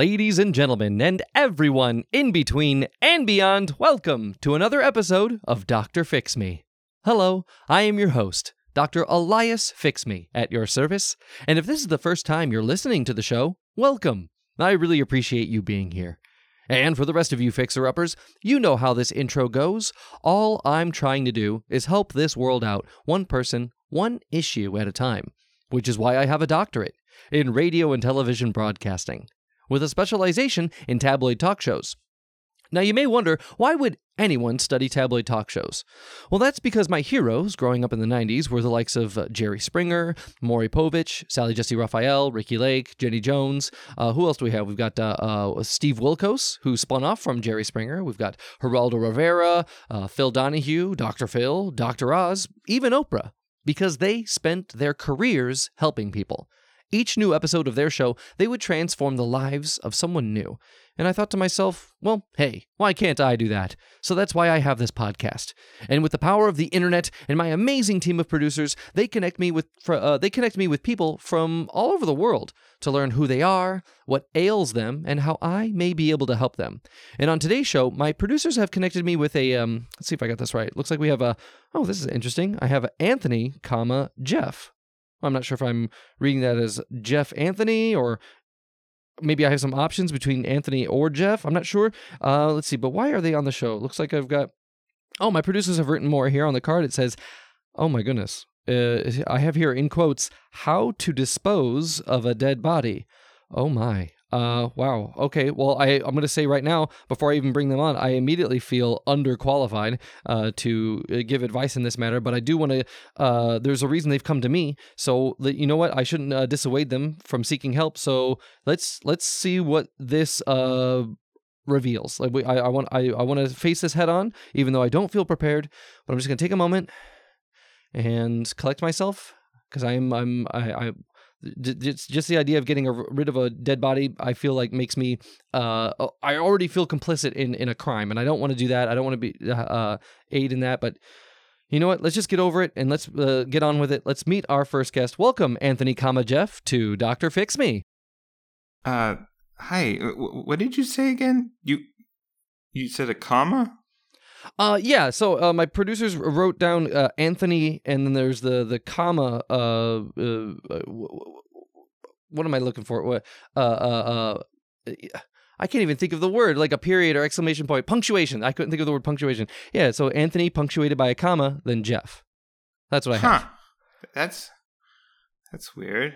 Ladies and gentlemen, and everyone in between and beyond, welcome to another episode of Dr. Fix Me. Hello, I am your host, Dr. Elias Fix Me, at your service. And if this is the first time you're listening to the show, welcome. I really appreciate you being here. And for the rest of you fixer uppers, you know how this intro goes. All I'm trying to do is help this world out, one person, one issue at a time, which is why I have a doctorate in radio and television broadcasting, with a specialization in tabloid talk shows. Now, you may wonder why would anyone study tabloid talk shows? Well, that's because my heroes growing up in the 90s were the likes of uh, Jerry Springer, Maury Povich, Sally Jessy Raphael, Ricki Lake, Jenny Jones. Uh, who else do we have? We've got uh, uh, Steve Wilkos, who spun off from Jerry Springer. We've got Geraldo Rivera, uh, Phil Donahue, Dr. Phil, Dr. Oz, even Oprah, because they spent their careers helping people. Each new episode of their show, they would transform the lives of someone new. And I thought to myself, well, hey, why can't I do that? So that's why I have this podcast. And with the power of the internet and my amazing team of producers, they connect me with uh, they connect me with people from all over the world to learn who they are, what ails them, and how I may be able to help them. And on today's show, my producers have connected me with a um, let's see if I got this right. Looks like we have a oh, this is interesting. I have Anthony, comma Jeff. I'm not sure if I'm reading that as Jeff Anthony or maybe I have some options between Anthony or Jeff. I'm not sure. Uh, let's see. But why are they on the show? Looks like I've got. Oh, my producers have written more here on the card. It says, "Oh my goodness." Uh, I have here in quotes, "How to dispose of a dead body." Oh my. Uh, wow. Okay. Well, I, I'm going to say right now, before I even bring them on, I immediately feel underqualified uh, to uh, give advice in this matter. But I do want to. Uh, there's a reason they've come to me, so you know what? I shouldn't uh, dissuade them from seeking help. So let's let's see what this uh reveals. Like we, I, I want I, I want to face this head on, even though I don't feel prepared. But I'm just going to take a moment and collect myself because I'm I'm I, I just just the idea of getting a, rid of a dead body i feel like makes me uh i already feel complicit in in a crime and i don't want to do that i don't want to be uh aid in that but you know what let's just get over it and let's uh, get on with it. Let's meet our first guest. Welcome anthony comma jeff to dr fix me. Uh hi what did you say again? You you said a comma uh, yeah. So uh, my producers wrote down uh, Anthony, and then there's the the comma. Uh, uh, uh what am I looking for? What? Uh, uh, uh, I can't even think of the word, like a period or exclamation point, punctuation. I couldn't think of the word punctuation. Yeah. So Anthony punctuated by a comma, then Jeff. That's what I have. Huh. That's that's weird.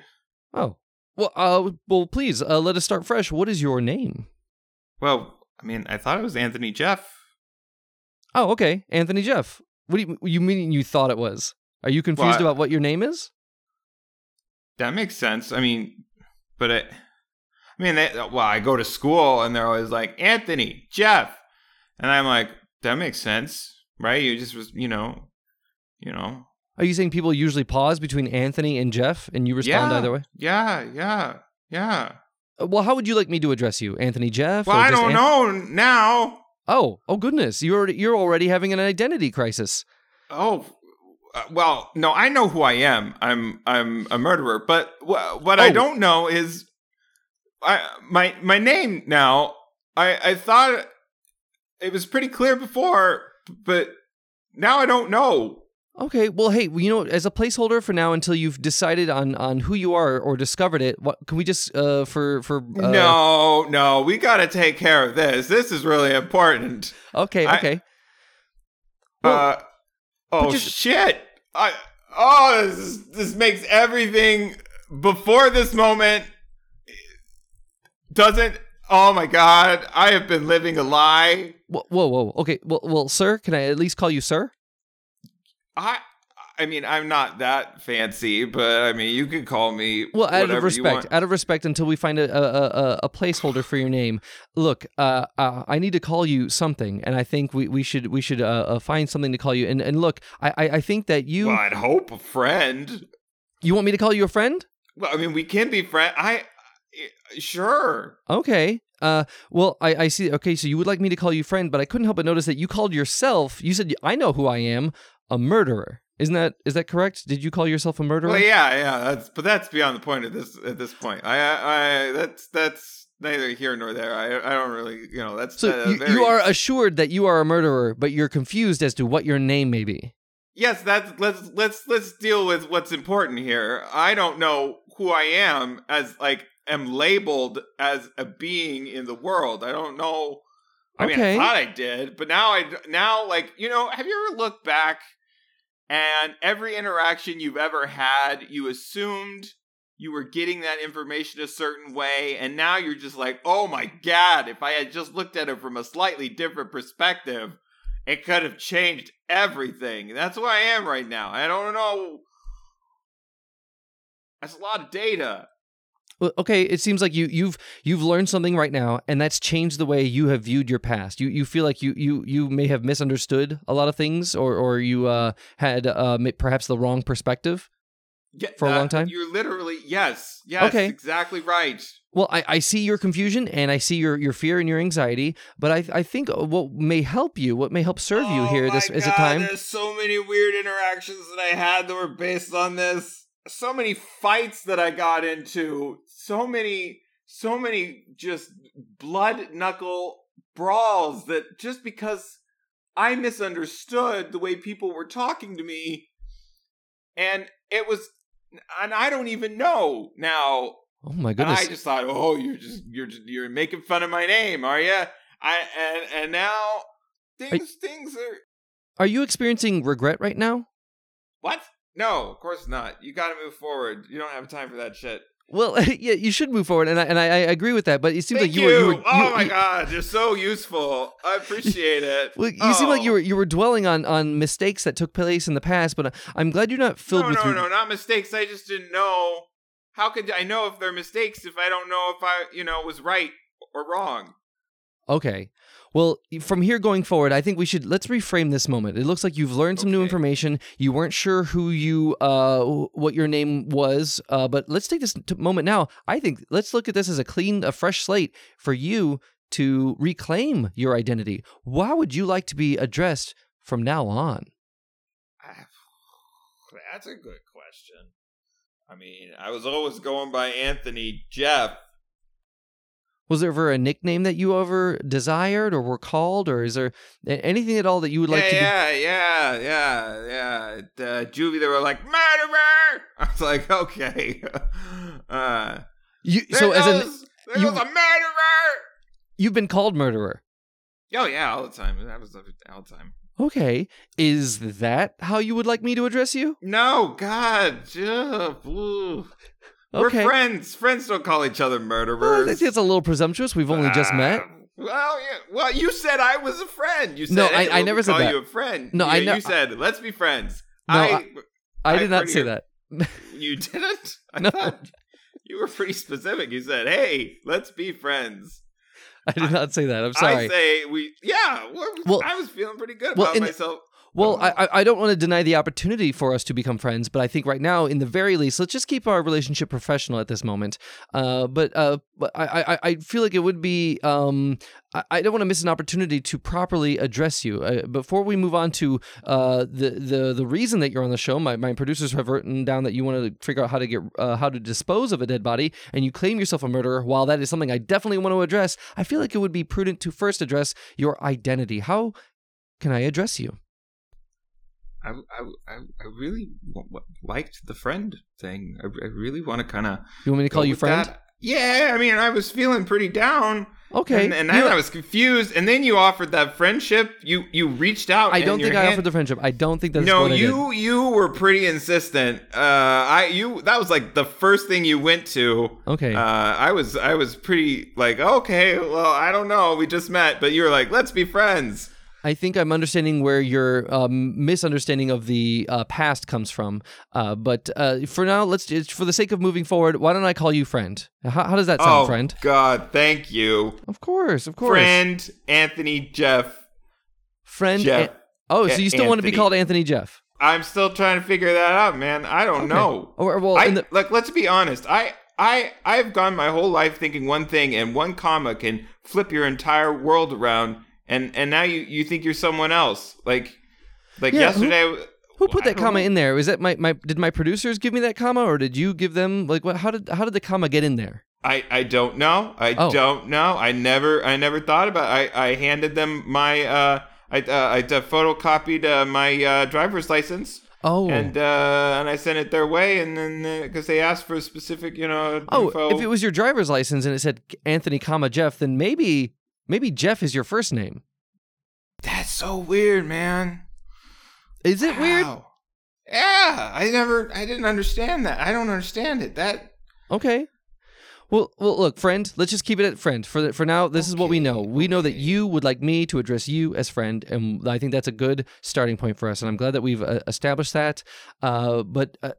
Oh. Well, uh, well, please uh, let us start fresh. What is your name? Well, I mean, I thought it was Anthony Jeff. Oh, okay. Anthony Jeff. What do you, you mean you thought it was? Are you confused well, I, about what your name is? That makes sense. I mean, but it, I mean, they, well, I go to school and they're always like, Anthony, Jeff. And I'm like, that makes sense, right? You just was, you know, you know. Are you saying people usually pause between Anthony and Jeff and you respond yeah, either way? Yeah, yeah, yeah. Uh, well, how would you like me to address you? Anthony Jeff? Well, I don't An- know now. Oh, oh goodness! You're already, you're already having an identity crisis. Oh, uh, well, no, I know who I am. I'm I'm a murderer, but wh- what oh. I don't know is I my my name now. I I thought it was pretty clear before, but now I don't know. Okay, well, hey, you know, as a placeholder for now, until you've decided on on who you are or discovered it, what can we just uh for for uh... no no we got to take care of this. This is really important. Okay, okay. I, well, uh oh just... shit! I oh this this makes everything before this moment doesn't. Oh my god! I have been living a lie. Whoa, whoa, whoa. Okay, well, well, sir, can I at least call you sir? I I mean, I'm not that fancy, but I mean, you could call me. Well, out of respect, out of respect, until we find a a, a, a placeholder for your name. Look, uh, uh, I need to call you something, and I think we, we should we should uh, uh find something to call you. And and look, I I, I think that you. Well, I'd hope a friend. You want me to call you a friend? Well, I mean, we can be friend. I sure. Okay. Uh, well, I, I see. Okay, so you would like me to call you friend, but I couldn't help but notice that you called yourself. You said I know who I am a murderer. Isn't that is that correct? Did you call yourself a murderer? Well, yeah, yeah. That's but that's beyond the point at this at this point. I, I, I that's that's neither here nor there. I I don't really, you know, that's So you, very, you are assured that you are a murderer, but you're confused as to what your name may be. Yes, that's let's let's let's deal with what's important here. I don't know who I am as like am labeled as a being in the world. I don't know. I mean, Okay. I thought I did, but now I now like you know. Have you ever looked back and every interaction you've ever had, you assumed you were getting that information a certain way, and now you're just like, oh my god! If I had just looked at it from a slightly different perspective, it could have changed everything. That's where I am right now. I don't know. That's a lot of data. Okay, it seems like you you've you've learned something right now, and that's changed the way you have viewed your past. You you feel like you you you may have misunderstood a lot of things, or or you uh, had uh, perhaps the wrong perspective. Yeah, For a that- long time? You're literally yes, yes, Okay. exactly right. Well, I, I see your confusion and I see your, your fear and your anxiety, but I I think what may help you, what may help serve you Oh here my this is a time. There's so many weird interactions that I had that were based on this. So many fights that I got into. So many, so many just blood knuckle brawls that just because I misunderstood the way people were talking to me, and it was, and I don't even know now Oh my and goodness! I just thought, oh, you're just you're just, you're making fun of my name, are you? I and and now things things are Are you experiencing regret right now? what? No, of course not. You got to move forward. You don't have time for that shit. Well, yeah, you should move forward, and I and I, I agree with that. But it seems Thank like you, you. were. You were oh you- my you- god, you're so useful. I appreciate it. Well, you seem like oh. you Oh. were you were dwelling on on mistakes that took place in the past, but uh, I'm glad you're not filled no, with. no, re- no, not mistakes. I just didn't know. How could I know if they're mistakes if I don't know if I, you know, was right or wrong? Okay. Well, from here going forward, I think we should let's reframe this moment. It looks like you've learned some new information. You weren't sure who you uh what your name was, uh but let's take this t- moment now. I think let's look at this as a clean a fresh slate for you to reclaim your identity. How would you like to be addressed from now on? Ah, That's a good question. I mean, I was always going by Anthony Jeff. Was there ever a nickname that you ever desired or were called, or is there anything at all that you would like yeah, to be? yeah, yeah, yeah, yeah. Uh, Juvie, they were like murderer. I was like, okay. Uh, You, so as goes, an there you- goes a murderer. you've been called murderer. Oh yeah, all the time. That was all the time. Okay, is that how you would like me to address you? No, God, Jeff. Ooh. We're friends. Friends don't call each other Well, I murderers. think it's a little presumptuous. We've only just Ah, met. Well, yeah. Well, you said I was a friend. You said No, I- I never said call that. you a friend. No, You- I know- You said let's be friends. No, I, I I did not say that. You didn't? I No. thought you were pretty specific. You said, "Hey, let's be friends." I did not say that. I'm sorry. I say we. Yeah. Well, I was feeling pretty good well, about myself. Well. I, I- I don't want to deny the opportunity for us to become friends, but I think right now, in the very least, let's just keep our relationship professional at this moment. Uh, but uh, but I, I, I feel like it would be um, I, I don't want to miss an opportunity to properly address you. Uh, before we move on to uh, the the the reason that you're on the show, my, my producers have written down that you want to figure out how to get uh, how to dispose of a dead body, and you claim yourself a murderer. While that is something I definitely want to address, I feel like it would be prudent to first address your identity. How can I address you? I, I, I, really w- w- liked the friend thing. I, I really want to kind of You want me to call you friend? Yeah, I mean, I was feeling pretty down. Okay. And, and then I was confused. And then you offered that friendship. You you reached out. I don't think I hand- offered the friendship. I don't think that's no, what I did. you you were pretty insistent. Uh, I you that was like the first thing you went to. Okay. Uh, I was I was pretty like okay, well I don't know, we just met, but you were like let's be friends. I think I'm understanding where your um, misunderstanding of the uh, past comes from. Uh, but uh, for now, let's just, for the sake of moving forward, why don't I call you friend? How, how does that sound, oh friend? God, thank you, Of course, of course. friend Anthony Jeff. Friend. Jeff. An- oh, so you still want to be called Anthony Jeff? I'm still trying to figure that out, man. I don't Okay. know. Or, well, I the, like let's be honest. I I I've gone my whole life thinking one thing, and one comma can flip your entire world around. And and now you you think you're someone else. Like like Yeah, yesterday. who put that comma know. in there? Was that my, my did my producers give me that comma, or did you give them like what? How did how did the comma get in there? I, I don't know. I Oh. don't know. I never I never thought about. It. I I handed them my uh I uh, I uh, photocopied uh, my uh, driver's license Oh. and uh and I sent it their way and then because they asked for a specific you know oh, info. if it was your driver's license and it said Anthony, comma Jeff, then maybe maybe Jeff is your first name. that's so weird, man. Is it weird? Yeah, I never I didn't understand that. I don't understand it. That Okay. Well, well, look, friend. Let's just keep it at friend for the, for now. This is what we know. Okay, We know that you would like me to address you as friend, and I think that's a good starting point for us. And I'm glad that we've uh, established that. Uh, but uh,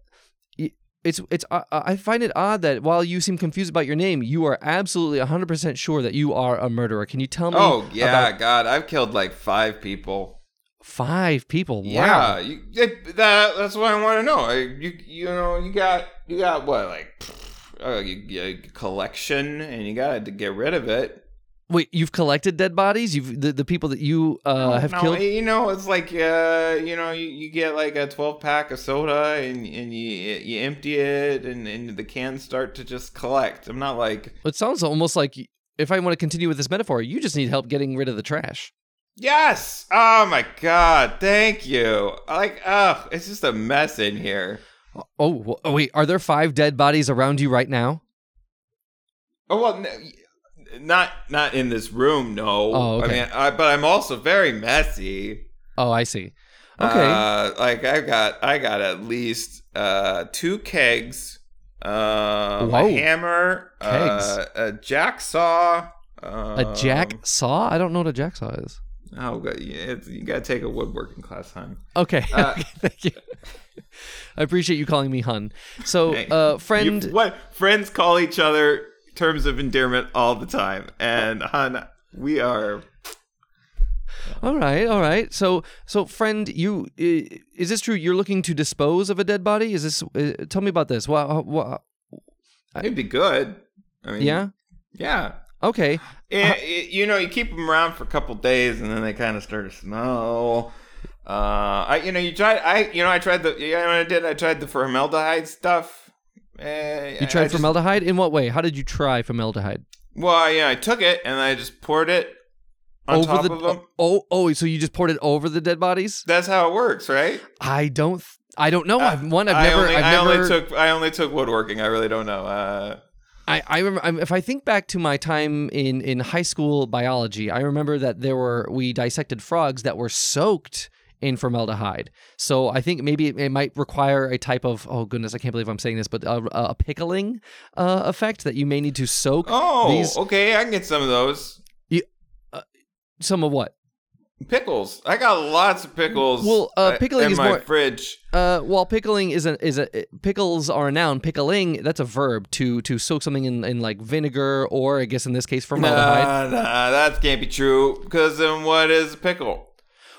it's it's uh, I find it odd that while you seem confused about your name, you are absolutely 100 percent sure that you are a murderer. Can you tell me? Oh yeah, about God, I've killed like five people. five people. Yeah, Wow. you, it, that that's what I want to know. I, you you know you got you got what like you, you, collection and you got to get rid of it. Wait, you've collected dead bodies? You've the, the people that you uh, have no, killed. You know, it's like uh, you know, you, you get like a twelve pack of soda and and you you empty it and and the cans start to just collect. I'm not like It sounds almost like if I want to continue with this metaphor, you just need help getting rid of the trash. yes. Oh my god, thank you. Like, oh, it's just a mess in here. Oh, oh, wait, are there five dead bodies around you right now? Oh well, not not in this room. No. Oh, okay. I mean, I, but I'm also very messy. Oh, I see. Okay. Uh, like I got I got at least uh two kegs, uh, Whoa. a hammer, Kegs. uh, a jack saw. Um, a jack saw? I don't know what a jack saw is. Oh, it's, you gotta take a woodworking class, hon. Okay. Uh, okay, thank you. I appreciate you calling me hun. So, uh, friend, You- what friends call each other terms of endearment all the time, and hon, we are. all right, all right. So, so friend, you is this true? You're looking to dispose of a dead body? Is this? Uh, tell me about this. Wow, wow. It'd be good. I mean, Yeah. yeah. Okay. Eh, eh, you know, you keep them around for a couple days, and then they kind of start to smell. Uh, I, you know, you tried. I, you know, I tried the. You know I did? I tried the formaldehyde stuff. Eh, You tried just- formaldehyde? In what way? How did you try formaldehyde? Well, yeah, I took it and I just poured it on over top the of them. oh oh so you just poured it over the dead bodies? That's how it works, right? I don't th- I don't know. I've one I've I never only, I've I never only took. I only took woodworking. I really don't know. Uh, I, I remember if I think back to my time in, in high school biology, I remember that there were we dissected frogs that were soaked in formaldehyde. So I think maybe it, it might require a type of oh goodness I can't believe I'm saying this, but a, a pickling uh, effect that you may need to soak oh, these okay. I can get some of those some of what. pickles. I got lots of pickles. Well, uh, uh, pickling in is my more- fridge. Uh, while pickling is a is a pickles are a noun, pickling that's a verb to to soak something in, in like vinegar or I guess in this case formaldehyde. Nah, nah, that can't be true. Because then what is a pickle?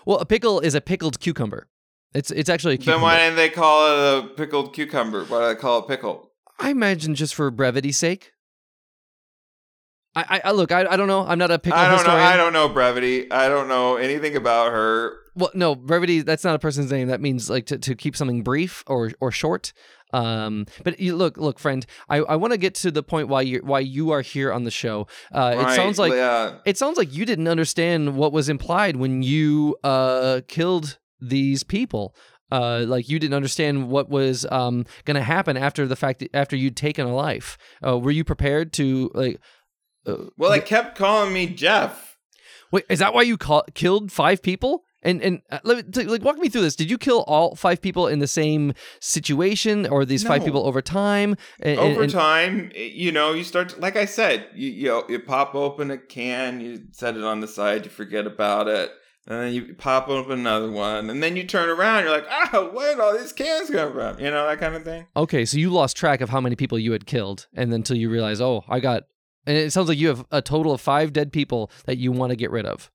Well, a pickle is a pickled cucumber. It's it's actually a Then cucumber. why didn't they call it a pickled cucumber? Why do they call it pickle? I imagine just for brevity's sake. I, I, I look. I, I don't know. I'm not a pickle I don't historian. know. I don't know brevity. I don't know anything about her. Well, no, brevity. That's not a person's name. That means like to, to keep something brief or or short. Um, but you look, look, friend. I, I want to get to the point why you why you are here on the show. Uh, it sounds like yeah. it sounds like you didn't understand what was implied when you uh killed these people. Uh, like you didn't understand what was um gonna happen after the fact after you'd taken a life. Uh, were you prepared to like? Uh, Well, they kept calling me Jeff. Wait, is that why you call, killed five people? And and uh, let me like walk me through this. Did you kill all five people in the same situation, or these five people over time? And, Over and- time, you know, you start to, like I said, you you, know, you pop open a can, you set it on the side, you forget about it, and then you pop open another one, and then you turn around, you're like, ah, where did all these cans come from? You know that kind of thing. okay, so you lost track of how many people you had killed, and then until you realize, oh, I got. And it sounds like you have a total of five dead people that you want to get rid of.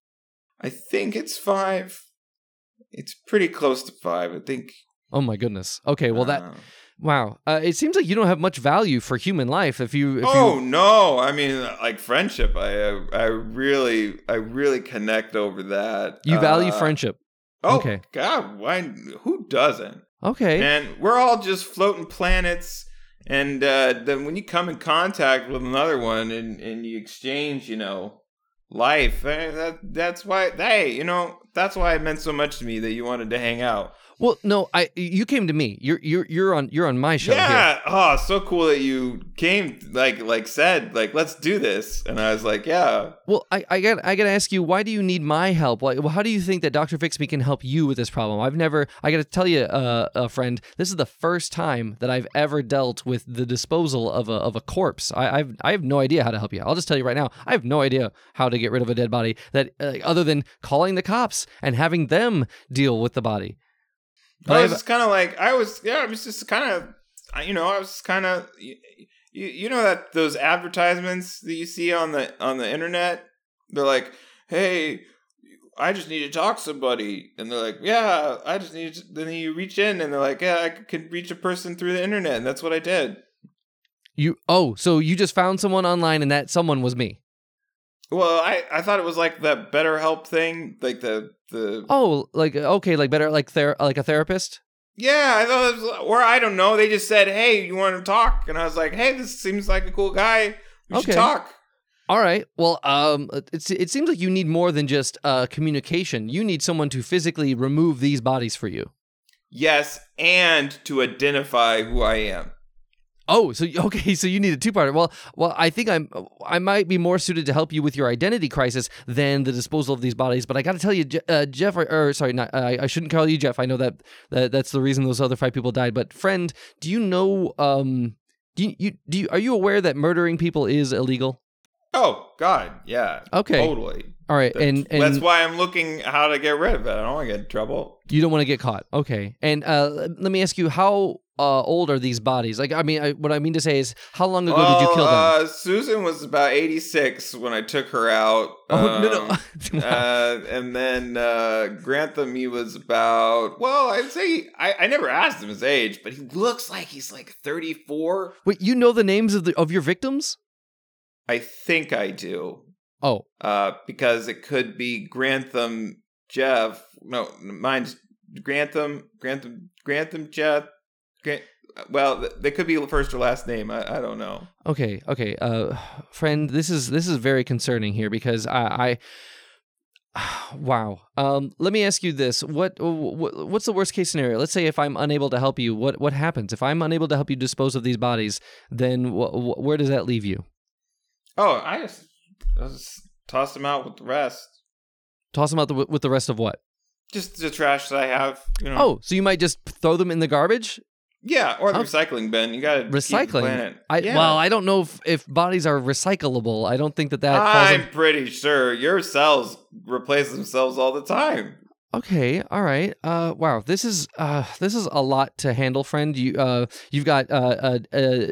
I think it's five. It's pretty close to five. I think. Oh my goodness. Okay, well that uh, wow. Uh, it seems like you don't have much value for human life if you. If oh you, no! I mean, like friendship. I I really I really connect over that. you value Uh, friendship. Oh Okay. God! Why? Who doesn't? Okay. And we're all just floating planets and uh, then when you come in contact with another one and, and you exchange, you know, life, eh, that that's why. Hey, you know, that's why it meant so much to me that you wanted to hang out. Well, no, I you came to me. You're you're you're on you're on my show. Yeah. Here. Oh, so cool that you came. Like like said like let's do this, and I was like, yeah. Well, I I got I got to ask you, why do you need my help? Like, well, how do you think that Doctor Fix Me can help you with this problem? I've never. I got to tell you, uh, a friend, this is the first time that I've ever dealt with the disposal of a of a corpse. I I've I have no idea how to help you. I'll just tell you right now, I have no idea how to get rid of a dead body that uh, other than calling the cops and having them deal with the body. But I was just kind of like I was. Yeah, I was just kind of. You know, I was kind of. You, you know that those advertisements that you see on the on the internet, they're like, "Hey, I just need to talk to somebody," and they're like, "Yeah, I just need." To, then you reach in, and they're like, "Yeah, I could reach a person through the internet," and that's what I did. You oh, so you just found someone online, and that someone was me. Well, I, I thought it was like the BetterHelp thing, like the the. Oh, like okay, like better, like ther- like a therapist. Yeah, I thought it was, or I don't know. They just said, "Hey, you want to talk?" And I was like, "Hey, this seems like a cool guy. We Okay. should talk." All right. Well, um, it's it seems like you need more than just uh communication. You need someone to physically remove these bodies for you. Yes, and to identify who I am. Oh, so okay, so you need a two-parter. Well, well, I think I'm I might be more suited to help you with your identity crisis than the disposal of these bodies. But I got to tell you, Je- uh, Jeff, or, or sorry, not, I I shouldn't call you Jeff. I know that, that that's the reason those other five people died. But friend, do you know? Um, do you, you do you are you aware that murdering people is illegal? Oh God, yeah. Okay. Totally. All right, and and that's why I'm looking how to get rid of it. I don't want to get in trouble. You don't want to get caught. Okay. And uh, let me ask you, how uh, old are these bodies? Like, I mean, I, what I mean to say is, how long ago did you kill them? Uh, Susan was about 86 when I took her out. oh no, Um, no. uh, and then uh, Grantham, he was about, well, I'd say, I, I never asked him his age, but he looks like he's like 34. Wait, you know the names of the of your victims? I think I do. Oh, Uh, because it could be Grantham Jeff. No, mine's Grantham, Grantham, Grantham Jeff. Grant, well, they could be first or last name. I, I don't know. okay, okay. Uh, friend, this is this is very concerning here because I. I Wow. Um, let me ask you this: what, what what's the worst case scenario? Let's say if I'm unable to help you, what what happens? If I'm unable to help you dispose of these bodies, then wh- wh- where does that leave you? Oh, I just, I just tossed them out with the rest. Toss them out the, with the rest of what? Just the trash that I have. You know. Oh, so you might just throw them in the garbage? Yeah, or the recycling bin. You got to Recycling. I yeah. well, I don't know if, if bodies are recyclable. I don't think that that. I'm in- pretty sure your cells replace themselves all the time. okay, all right. Uh, wow, this is uh, this is a lot to handle, friend. You uh, you've got uh, uh, uh,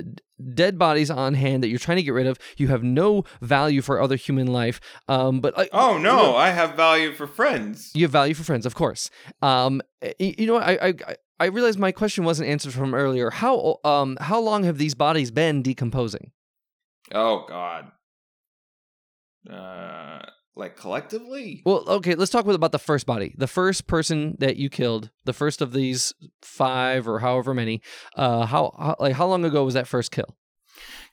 dead bodies on hand that you're trying to get rid of. You have no value for other human life. Um, but uh, Oh you no, know, I have value for friends. you have value for friends, of course. Um, you know. I I I realized my question wasn't answered from earlier. How um how long have these bodies been decomposing? Oh God. Uh, like collectively. Well, okay, let's talk about the first body. The first person that you killed, the first of these five or however many. Uh, how, how like how long ago was that first kill?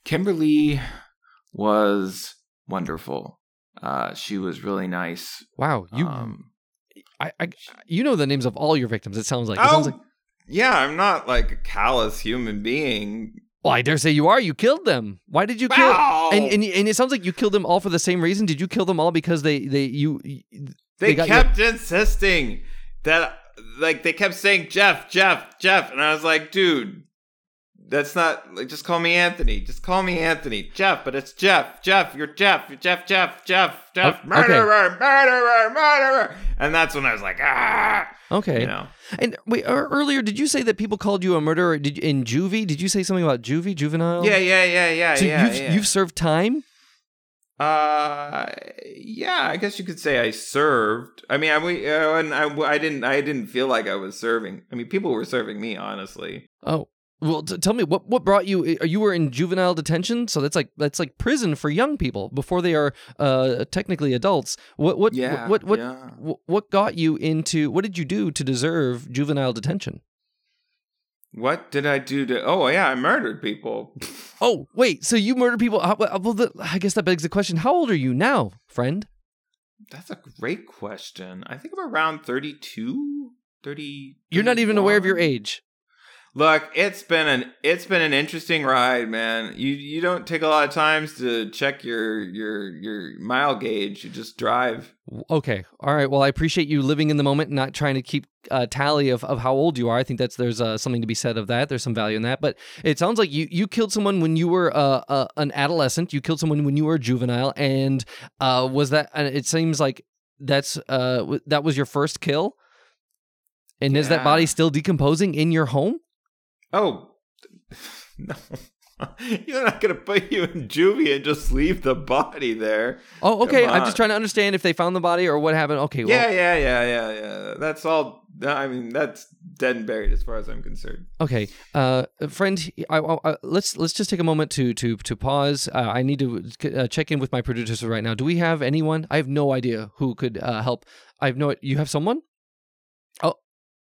Kimberly was wonderful. Uh, she was really nice. Wow, you um, I, I you know the names of all your victims. It sounds like. It oh, sounds like. yeah, I'm not like a callous human being. Well, I dare say you are. You killed them. Why did you kill? Ow! And, and and it sounds like you killed them all for the same reason. Did you kill them all because they they you? they, they kept insisting that, like, they kept saying Jeff, Jeff, Jeff, and I was like, dude, that's not like just call me Anthony. Just call me Anthony, Jeff. But it's Jeff, Jeff. You're Jeff, you're Jeff, Jeff, Jeff, Jeff, Oh, okay. murderer, murderer, murderer. And that's when I was like, ah, Okay. you know. And wait, ear- earlier did you say that people called you a murderer? Did you, in juvie? Did you say something about juvie, juvenile? Yeah, yeah, yeah, yeah, So yeah. you've yeah. you've served time. Uh, yeah, I guess you could say I served. I mean, I we uh, and I I didn't I didn't feel like I was serving. I mean, people were serving me, honestly. Oh, well, t- tell me what what brought you? You were in juvenile detention, so that's like that's like prison for young people before they are uh technically adults. What what Yeah, what what yeah. what, what got you into? What did you do to deserve juvenile detention? What did I do to? Oh yeah, I murdered people. Oh, wait. So you murdered people? Well, the, I guess that begs the question: How old are you now, friend? That's a great question. I think I'm around 32, 30. You're not even aware of your age. Look, it's been an it's been an interesting ride, man. You you don't take a lot of times to check your your your mile gauge. You just drive. Okay. All right. Well, I appreciate you living in the moment, and not trying to keep uh, tally of, of how old you are. I think that's there's uh, something to be said of that. There's some value in that. But it sounds like you you killed someone when you were uh, uh, an adolescent. You killed someone when you were a juvenile, and uh, was that? It seems like that's uh that was your first kill. And is that body still decomposing in your home? Oh no. You're not gonna put you in juvie and just leave the body there. Oh, okay. I'm just trying to understand if they found the body or what happened. Okay. Well, Yeah, yeah, yeah, yeah, yeah. That's all. I mean, that's dead and buried as far as I'm concerned. Okay, uh, friend, I, I, I- let's let's just take a moment to to to pause. Uh, I need to uh, check in with my producers right now. Do we have anyone? I have no idea who could uh, help. I have no. You have someone? Oh,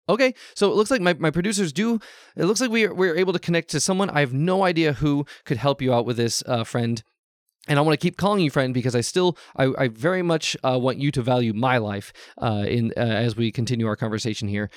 okay. So it looks like my, my producers do. It looks like we are, we're able to connect to someone. I have no idea who could help you out with this, uh, friend. And I want to keep calling you friend because I still, I, I very much uh, want you to value my life uh, in uh, as we continue our conversation here.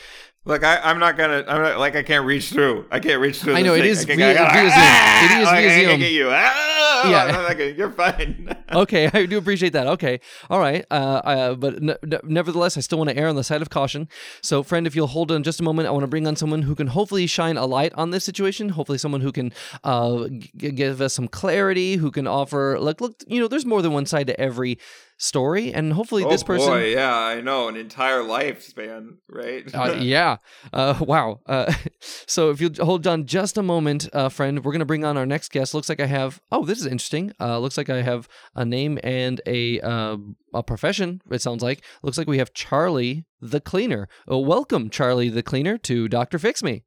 Look, I, I'm not gonna. I'm not, like I can't reach through. I can't reach through. I know, it is I can't- via- I gotta- via Zoom. It is Ah! via I Zoom. get you. Ah! Yeah. Gonna- you're fine. okay, I do appreciate that. Okay, all right. Uh, uh, but ne- ne- nevertheless, I still want to err on the side of caution. So, friend, if you'll hold on just a moment, I want to bring on someone who can hopefully shine a light on this situation. Hopefully, someone who can uh, g- give us some clarity, who can offer like, look, you know, there's more than one side to every story, and hopefully, oh this person. boy, yeah, I know an entire lifespan, right? Uh, yeah. Uh, wow. Uh, so if you hold on just a moment, uh, friend, we're gonna bring on our next guest. Looks like I have. Oh, this is interesting. Uh, looks like I have a name and a uh, a profession. It sounds like. Looks like we have Charlie the Cleaner. Uh, welcome, Charlie the Cleaner, to Doctor Fix Me.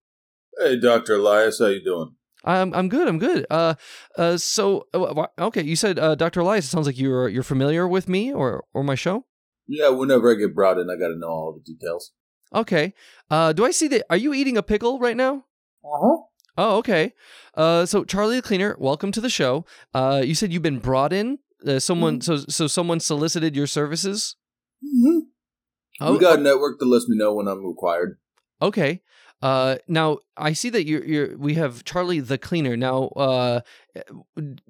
Hey, Doctor Elias, how you doing? I'm I'm good. I'm good. Uh, uh. So uh, okay, you said uh, Doctor Elias. It sounds like you're you're familiar with me or or my show. Yeah, whenever I get brought in, I got to know all the details. Okay. Uh, do I see that? Are you eating a pickle right now? Uh huh. Oh, okay. Uh, so Charlie the Cleaner, welcome to the show. Uh, you said you've been brought in. Uh, someone, so so someone solicited your services. Mm-hmm. Oh, we got a network that lets me know when I'm required. okay. Uh, now I see that you're you're. We have Charlie the Cleaner. Now, uh,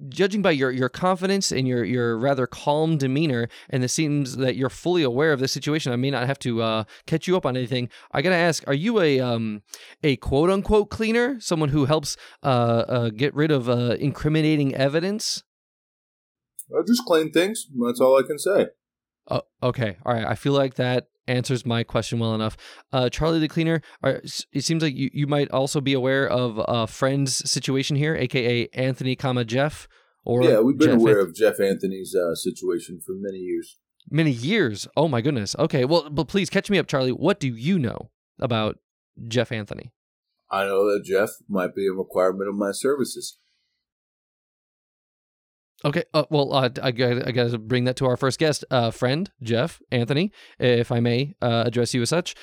judging by your your confidence and your your rather calm demeanor, and it seems that you're fully aware of the situation. I may not have to uh catch you up on anything. I gotta ask: Are you a um a quote unquote cleaner? Someone who helps uh, uh get rid of uh incriminating evidence? I just clean things. That's all I can say. Oh, okay. All right. I feel like that answers my question well enough. Uh, Charlie the Cleaner, are, it seems like you, you might also be aware of a friend's situation here, aka Anthony, comma Jeff. Or yeah, we've been Jeff aware Anth- of Jeff Anthony's uh, situation for many years. many years. Oh my goodness. Okay. Well, but please catch me up, Charlie. What do you know about Jeff Anthony? I know that Jeff might be a requirement of my services. Okay. Uh, well, uh, I got I got to bring that to our first guest, uh, friend Jeff Anthony, if I may uh, address you as such.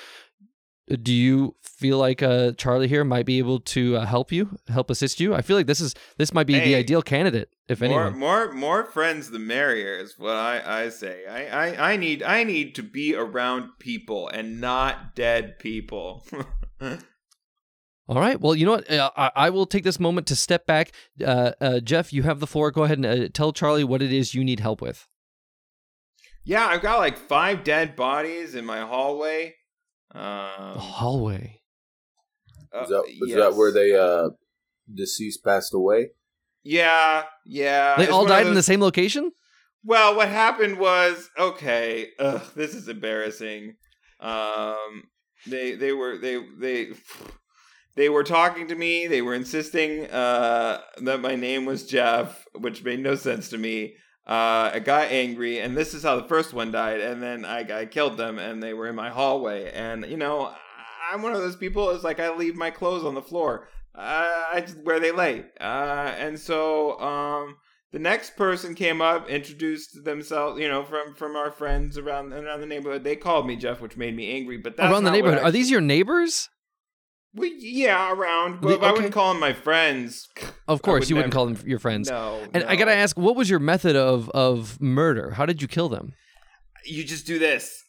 Do you feel like uh, Charlie here might be able to uh, help you, help assist you? I feel like this is this might be the ideal candidate, if more, anyone. more, more friends the merrier is what I, I say. I, I, I need, I need to be around people and not dead people. All right. Well, you know what? Uh, I, I will take this moment to step back. Uh, uh, Jeff, you have the floor. Go ahead and uh, tell Charlie what it is you need help with. yeah, I've got like five dead bodies in my hallway. Um, The hallway. uh, Is that, is yes. that where they uh, deceased passed away? Yeah, yeah. They It's all one of died in the same location. Well, what happened was okay. Ugh, this is embarrassing. Um, they they were they they they were talking to me. They were insisting uh, that my name was Jeff, which made no sense to me. Uh, I got angry, and this is how the first one died. And then I, I killed them, and they were in my hallway. And you know, I'm one of those people. Is like I leave my clothes on the floor, uh, I just, where they lay. Uh, and so um, the next person came up, introduced themselves, you know, from from our friends around around the neighborhood. They called me Jeff, which made me angry. But that's Around the neighborhood. I- Are these your neighbors? Well, yeah, around. But The- I wouldn't call them my friends. Of course, would you wouldn't call them your friends. No. And I gotta ask, what was your method of of murder? How did you kill them? You just do this.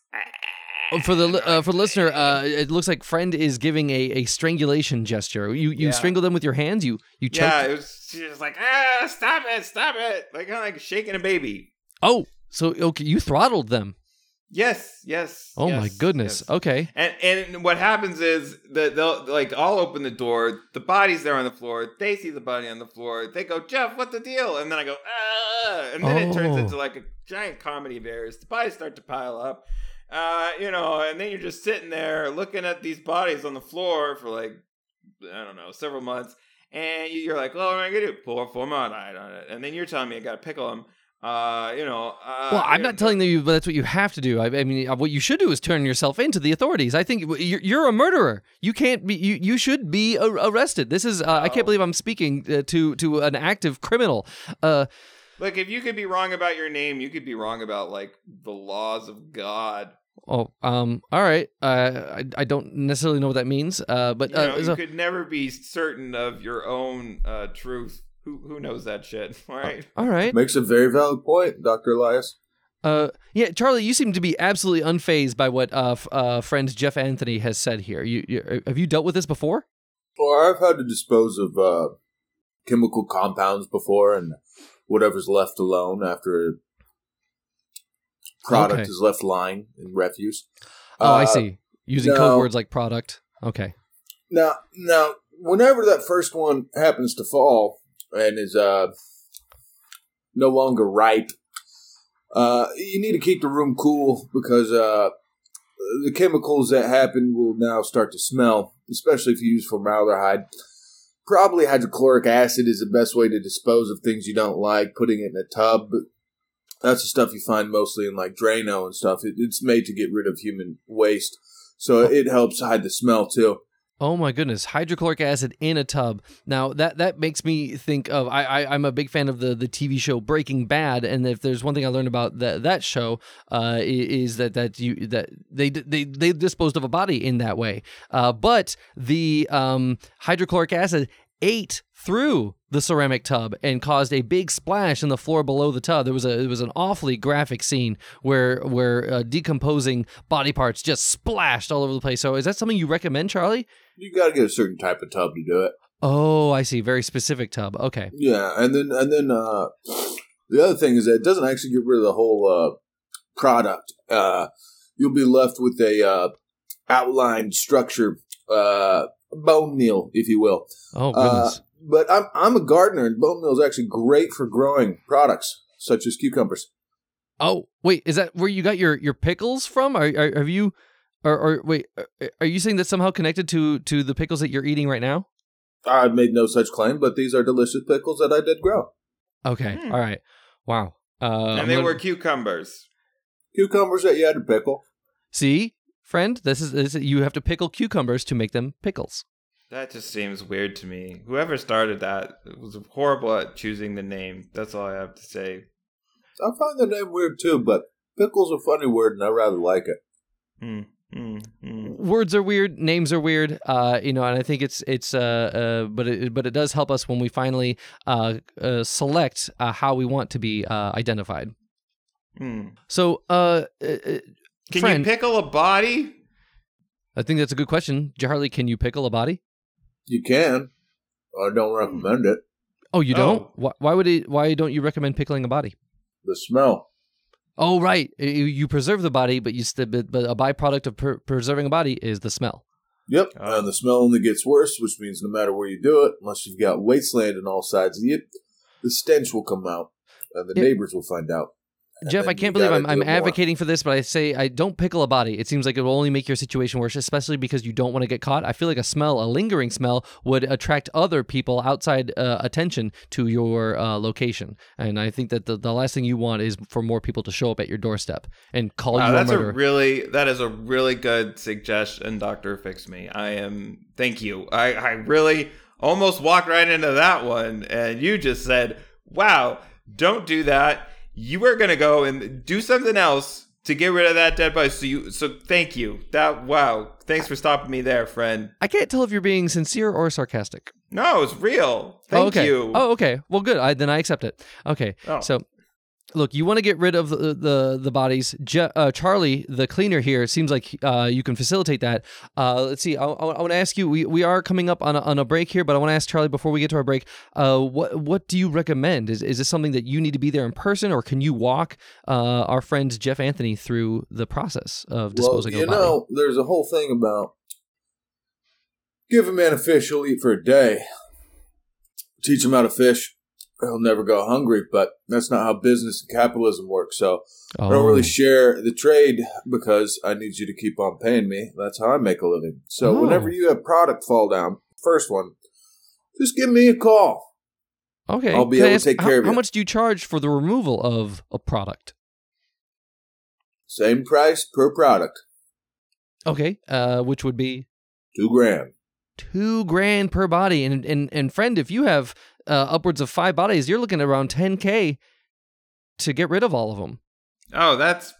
Oh, For the uh, for the listener, uh, it looks like friend is giving a, a strangulation gesture. You you Yeah. strangle them with your hands. You you choke. Yeah, it was she was like, ah, stop it, stop it. Like kind of like shaking a baby. Oh, so okay, you throttled them. Yes, yes. Oh my goodness. yes. Okay. And and what happens is that they'll like I'll open the door, the body's there on the floor, they see the body on the floor, they go, Jeff, what the deal? And then I go, ah and then it turns Oh. into like a giant comedy of errors. The bodies start to pile up. Uh, you know, and then you're just sitting there looking at these bodies on the floor for like I don't know, several months. And you- you're like, well, what am I gonna do? Pour formaldehyde on it. And then you're telling me I gotta pickle them. Uh, you know. Uh, Well, I'm not know, telling you, but that's what you have to do. I, I mean, uh, what you should do is turn yourself into the authorities. I think you're, you're a murderer. You can't be. You, you should be a- arrested. This is. Uh, I can't Oh. believe I'm speaking uh, to to an active criminal. Uh, Look, if you could be wrong about your name, you could be wrong about like the laws of God. oh. Um. All right. Uh. I, I don't necessarily know what that means. Uh. But You, know, uh, you so- could never be certain of your own uh, truth. Who who knows that shit? All right. all right. Makes a very valid point, Dr. Elias. Uh, yeah, Charlie, you seem to be absolutely unfazed by what uh, f- uh friend Jeff Anthony has said here. You, you have you dealt with this before? Or I've had to dispose of uh, chemical compounds before and whatever's left alone after a product Okay. is left lying in refuse. Oh, I Uh, see. Using no. code words like product. Okay. Now, now, whenever that first one happens to fall and is uh no longer ripe, uh, you need to keep the room cool because uh the chemicals that happen will now start to smell, especially if you use formaldehyde. Probably hydrochloric acid is the best way to dispose of things you don't like, putting it in a tub. That's the stuff you find mostly in like Drano and stuff. It, it's made to get rid of human waste, so it helps hide the smell too. Oh my goodness, hydrochloric acid in a tub. Now that that makes me think of I, I I'm a big fan of the the TV show Breaking Bad, and if there's one thing I learned about that that show, uh, is that that you that they they they disposed of a body in that way. Uh, but the um hydrochloric acid ate through the ceramic tub and caused a big splash in the floor below the tub. There was a it was an awfully graphic scene where where uh, decomposing body parts just splashed all over the place. So is that something you recommend, Charlie? You got to get a certain type of tub to do it. Oh, I see. Very specific tub. Okay. Yeah, and then and then uh, the other thing is that it doesn't actually get rid of the whole uh, product. Uh, you'll be left with a uh, outlined structure, uh, bone meal, if you will. Oh Uh, but I'm I'm a gardener, and bone meal is actually great for growing products such as cucumbers. oh wait, is that where you got your your pickles from? Are, are have you? Or, or wait, are- are you saying that's somehow connected to to the pickles that you're eating right now? I've made no such claim, but these are delicious pickles that I did grow. Okay. Hmm. All right. Wow. Uh, and they gonna- were cucumbers. Cucumbers that you had to pickle. see, friend. This is, this is you have to pickle cucumbers to make them pickles. That just seems weird to me. Whoever started that was horrible at choosing the name. That's all I have to say. I find the name weird too, but pickle's a funny word, and I rather like it. Mm, mm, mm. words are weird names are weird uh you know and i think it's it's uh, uh but it but it does help us when we finally uh, uh select uh, how we want to be uh identified Mm. so uh, uh uh, Can friend you pickle a body? i think that's a good question charlie can you pickle a body You can. I don't recommend it. oh you don't Oh. why, why would it why don't you recommend pickling a body The smell. oh right you, you preserve the body but you st- but, but a byproduct of per- preserving a body is the smell Yep, Oh. and the smell only gets worse, which means no matter where you do it, unless you've got wasteland on all sides of you, the stench will come out, and the Yeah. neighbors will find out. Jeff, I can't believe I'm, I'm more. advocating for this, but I say I don't pickle a body. It seems like it will only make your situation worse, especially because you don't want to get caught. I feel like a smell, a lingering smell, would attract other people outside uh, attention to your uh, location. And I think that the, the last thing you want is for more people to show up at your doorstep and call Wow, you that's a murderer. really that is a really good suggestion, Doctor Fix Me. I am thank you. I, I really almost walked right into that one, and you just said, "Wow, don't do that. You are gonna go and do something else to get rid of that dead body. So you, so thank you. That wow. Thanks for stopping me there, friend. I can't tell if you're being sincere or sarcastic. No, it's real. Oh, thank oh, okay. you. Oh, okay. Well, good. I, then I accept it. Okay. Oh. So, look, you want to get rid of the the, the bodies. Je- uh, Charlie, the cleaner here, seems like uh, you can facilitate that. Uh, let's see. I, I, I want to ask you. We, we are coming up on a, on a break here, but I want to ask Charlie before we get to our break. Uh, what what do you recommend? Is is this something that you need to be there in person, or can you walk uh, our friend Jeff Anthony through the process of disposing well, you of a body? know, there's a whole thing about give a man a fish, he'll eat for a day. Teach him how to fish, he'll never go hungry. But that's not how business and capitalism works. So I don't Oh. really share the trade because I need you to keep on paying me. That's how I make a living. So Oh. whenever you have product fall down, first one, just give me a call. Okay. I'll be Can able to ask, take how, care of you. How much do you charge for the removal of a product? Same price per product, Okay. Uh, which would be two grand. Two grand per body. And and and friend, if you have uh, upwards of five bodies, you're looking at around ten k to get rid of all of them. Oh, that's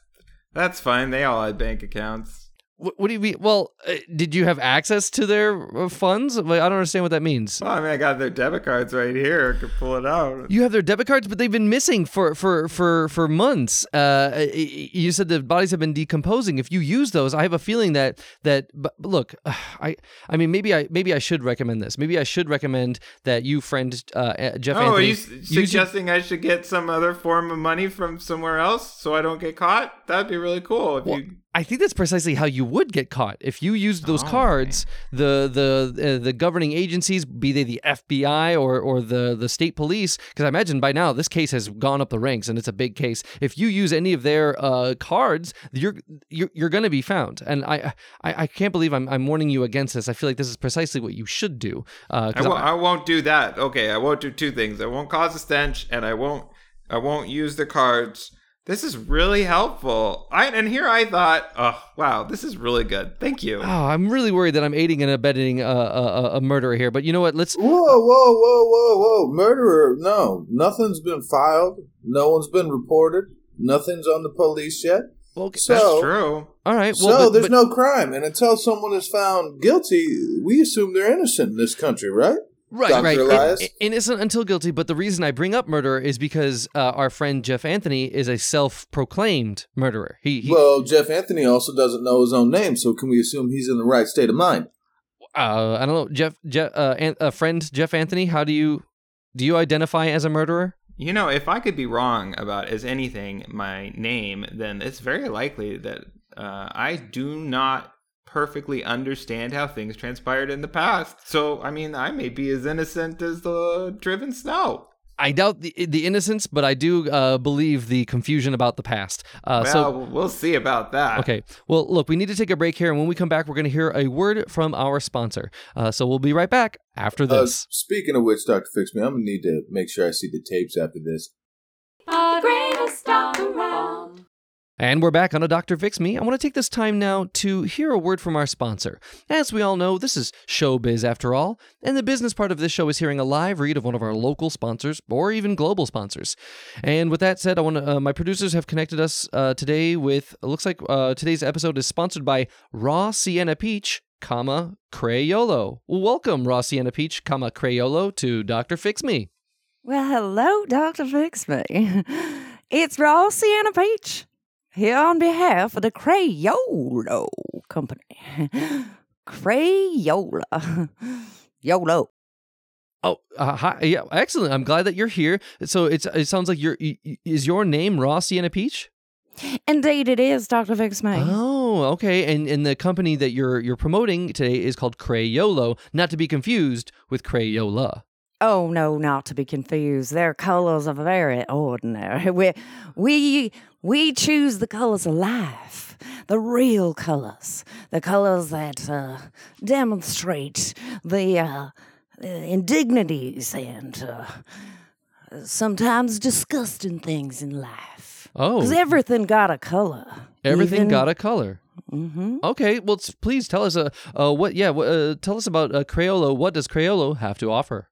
that's fine. They all had bank accounts. What, what do you mean? Well, uh, did you have access to their uh, funds? Like, I don't understand what that means. Well, I mean, I got their debit cards right here. I could pull it out. You have their debit cards, but they've been missing for for for for months. Uh, y- you said the bodies have been decomposing. If you use those, I have a feeling that that. But look, I I mean, maybe I maybe I should recommend this. Maybe I should recommend that you, friend uh, uh, Jeff oh, Anthony, are you use s- your- suggesting I should get some other form of money from somewhere else so I don't get caught? That'd be really cool. If Well, you I think that's precisely how you would get caught if you used those Oh, cards. The the uh, the governing agencies, be they the FBI or or the the state police, because I imagine by now this case has gone up the ranks and it's a big case. If you use any of their uh, cards, you're you're, you're going to be found. And I, I I can't believe I'm I'm warning you against this. I feel like this is precisely what you should do. Uh, I 'cause w- I won't do that. Okay, I won't do two things. I won't cause a stench, and I won't I won't use the cards. This is really helpful. I and here I thought, oh wow, this is really good. Thank you. Oh, I'm really worried that I'm aiding and abetting a, a, a- a murderer here. But you know what? Let's. Whoa, whoa, whoa, whoa, whoa. Murderer, no. Nothing's been filed. No one's been reported. Nothing's on the police yet. Well, That's So, true. all right. so but- there's but- no crime. And until someone is found guilty, we assume they're innocent in this country, right? Right, Dr. right. In- Elias? innocent until guilty. But the reason I bring up murder is because uh, our friend Jeff Anthony is a self-proclaimed murderer. He, he Well, Jeff Anthony also doesn't know his own name, so can we assume he's in the right state of mind? uh, I don't know, Jeff, Jeff, uh, An- uh, friend Jeff Anthony. How do you do you identify as a murderer? You know, if I could be wrong about as anything my name, then it's very likely that uh, I do not perfectly understand how things transpired in the past. So, I mean, I may be as innocent as the driven snow. I doubt the the innocence, but I do uh, believe the confusion about the past. Uh, well, so we'll see about that. Okay. Well, look, we need to take a break here, and when we come back, we're going to hear a word from our sponsor. Uh, so we'll be right back after Uh, this. speaking of which, Dr. Fix Me, I'm going to need to make sure I see the tapes after this. The greatest doctor around. And we're back on a Dr. Fix Me. I want to take this time now to hear a word from our sponsor. As we all know, this is showbiz after all, and the business part of this show is hearing a live read of one of our local sponsors or even global sponsors. And with that said, I want to, uh, my producers have connected us uh, today with. It looks like uh, today's episode is sponsored by Raw Sienna Peach, comma Crayolo. Welcome, Raw Sienna Peach, comma Crayolo, to Dr. Fix Me. Well, hello, Dr. Fix Me. It's Raw Sienna Peach here on behalf of the Crayolo Company. Crayola. YOLO. Oh, uh, hi, yeah, excellent. I'm glad that you're here. So it's it sounds like your is your name Raw Sienna Peach? Indeed, it is, Dr. Fix Me. Oh, okay. And and the company that you're you're promoting today is called Crayolo, not to be confused with Crayola. Oh no, not to be confused. Their colors are very ordinary. We we we choose the colors of life, the real colors, the colors that uh, demonstrate the uh, indignities and uh, sometimes disgusting things in life. Oh, Because everything got a color. everything got a color. Mm-hmm. Okay, well, please tell us uh, uh what yeah, uh, tell us about uh, Crayolo. What does Crayola have to offer?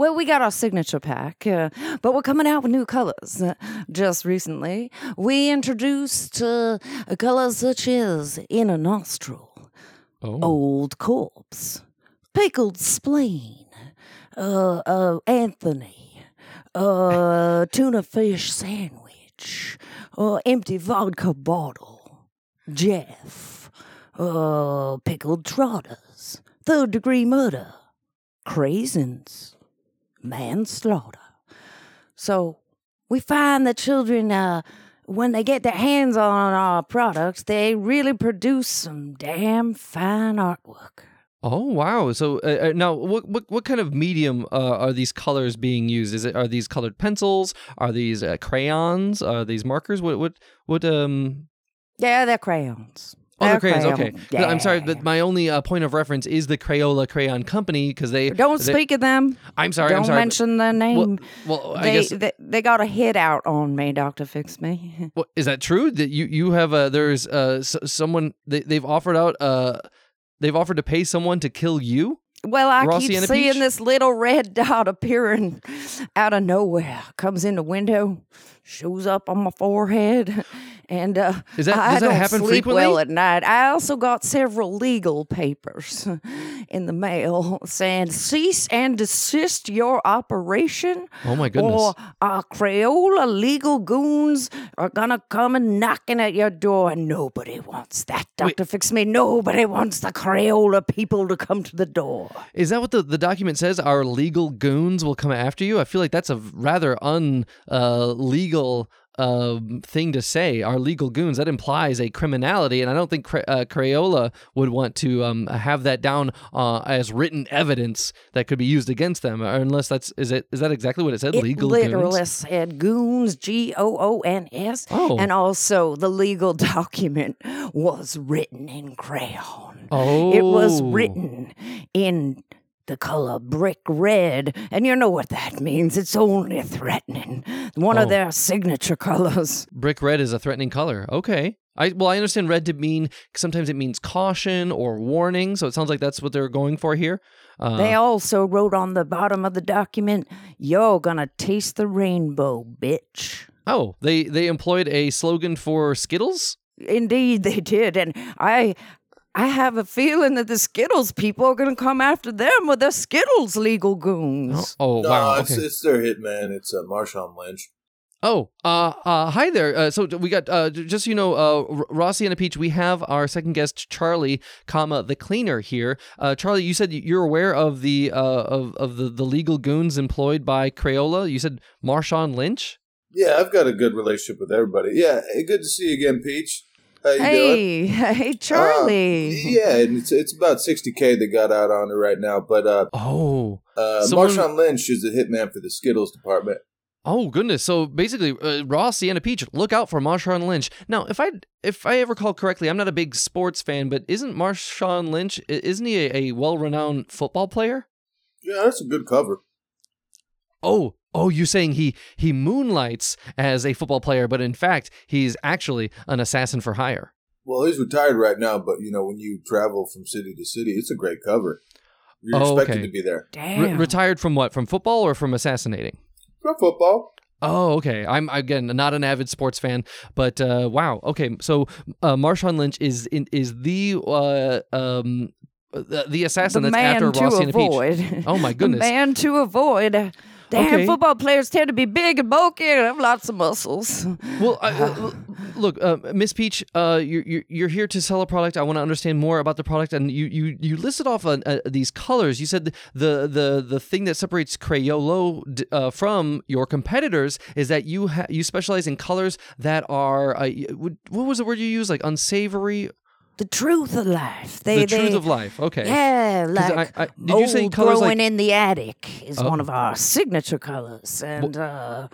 Well, we got our signature pack, uh, but we're coming out with new colors. Uh, just recently, we introduced uh, colors such as inner nostril, Oh. old corpse, pickled spleen, uh, uh, Anthony, uh, tuna fish sandwich, uh, empty vodka bottle, Jeff, uh, pickled trotters, third degree murder, craisins, manslaughter. So we find that children, uh, when they get their hands on our products, they really produce some damn fine artwork. Oh wow! So uh, uh, now, what, what what kind of medium uh, are these colors being used? Is it are these colored pencils? Are these uh, crayons? Are these markers? What what what um? Yeah, they're crayons. Oh, they're They're crayons. Okay. No, I'm sorry, but my only uh, point of reference is the Crayola Crayon Company because they Don't they- speak of them. I'm sorry. Don't I'm sorry. but- mention their name. Well, well I they, guess they they got a hit out on me, Doctor Fix Me. What, is that true? That you you have uh there's uh s- someone they they've offered out uh they've offered to pay someone to kill you? Well, I Rossi keep seeing peach? this little red dot appearing out of nowhere. Comes in the window, shows up on my forehead, and uh, Is that- I does that don't happen sleep well at night. I also got several legal papers in the mail saying cease and desist your operation. Oh my goodness. Or our Crayola legal goons are gonna come and knocking at your door, and nobody wants that, Doctor Fix Me. Nobody wants the Crayola people to come to the door. Is that what the, the document says? Our legal goons will come after you? I feel like that's a rather un uh, legal um thing to say. Our legal goons that implies a criminality, and I don't think Cra- uh, Crayola would want to um, have that down uh, as written evidence that could be used against them, or unless that's is it is that exactly what it said? It legal literally goons. said goons, G O O N S. Oh. And also, the legal document was written in crayon. Oh, It was written in the color brick red. And you know what that means. It's only threatening. One Oh. of their signature colors. brick red is a threatening color. Okay. I well, I understand red to mean sometimes it means caution or warning. So it sounds like that's what they're going for here. Uh, They also wrote on the bottom of the document, You're gonna taste the rainbow, bitch. oh, they they employed a slogan for Skittles. Indeed, they did, and I, I have a feeling that the Skittles people are going to come after them with their Skittles legal goons. Oh no, wow. it's, Okay. it's their hitman. It's uh, Marshawn Lynch. Oh, uh, uh, hi there. Uh, so we got uh, just so you know, uh, R- Rossi and a Peach. We have our second guest, Charlie, comma the cleaner here. Uh, Charlie, you said you're aware of the uh, of of the, the legal goons employed by Crayola. You said Marshawn Lynch. Yeah, I've got a good relationship with everybody. Yeah, hey, good to see you again, Peach. How you doing? Hey, hey, Charlie. Uh, yeah, and it's it's about sixty k that got out on it right now. But uh, Oh, uh, Someone- Marshawn Lynch is the hitman for the Skittles department. Oh goodness! So basically, uh, Rossi and a Peach, look out for Marshawn Lynch. Now, if I if I ever recall correctly, I'm not a big sports fan, but isn't Marshawn Lynch isn't he a, a well renowned football player? Yeah, that's a good cover. Oh, oh, you're saying he he moonlights as a football player, but in fact he's actually an assassin for hire. Well, he's retired right now, but you know when you travel from city to city, it's a great cover. You're Oh, expected okay. to be there. Damn. Re- retired from what? From football or from assassinating? From football. Oh, okay. I'm again not an avid sports fan, but uh, wow. Okay, so uh, Marshawn Lynch is in, is the uh, um the, the assassin the that's man after to Rossi and Peach. avoid. Oh my goodness. The man to avoid. Damn, Okay. football players tend to be big and bulky and have lots of muscles. Well, I, uh, look, uh, Miss Peach, uh, you're, you're you're here to sell a product. I want to understand more about the product, and you you, you listed off uh, uh, these colors. You said the the the thing that separates Crayolo d- uh, from your competitors is that you ha- you specialize in colors that are uh, what what was the word you used? Like unsavory. The truth of life. They, the truth of life. Okay. Yeah, like I- I- did you say old colors growing like- in the attic is Oh. one of our signature colors, and uh,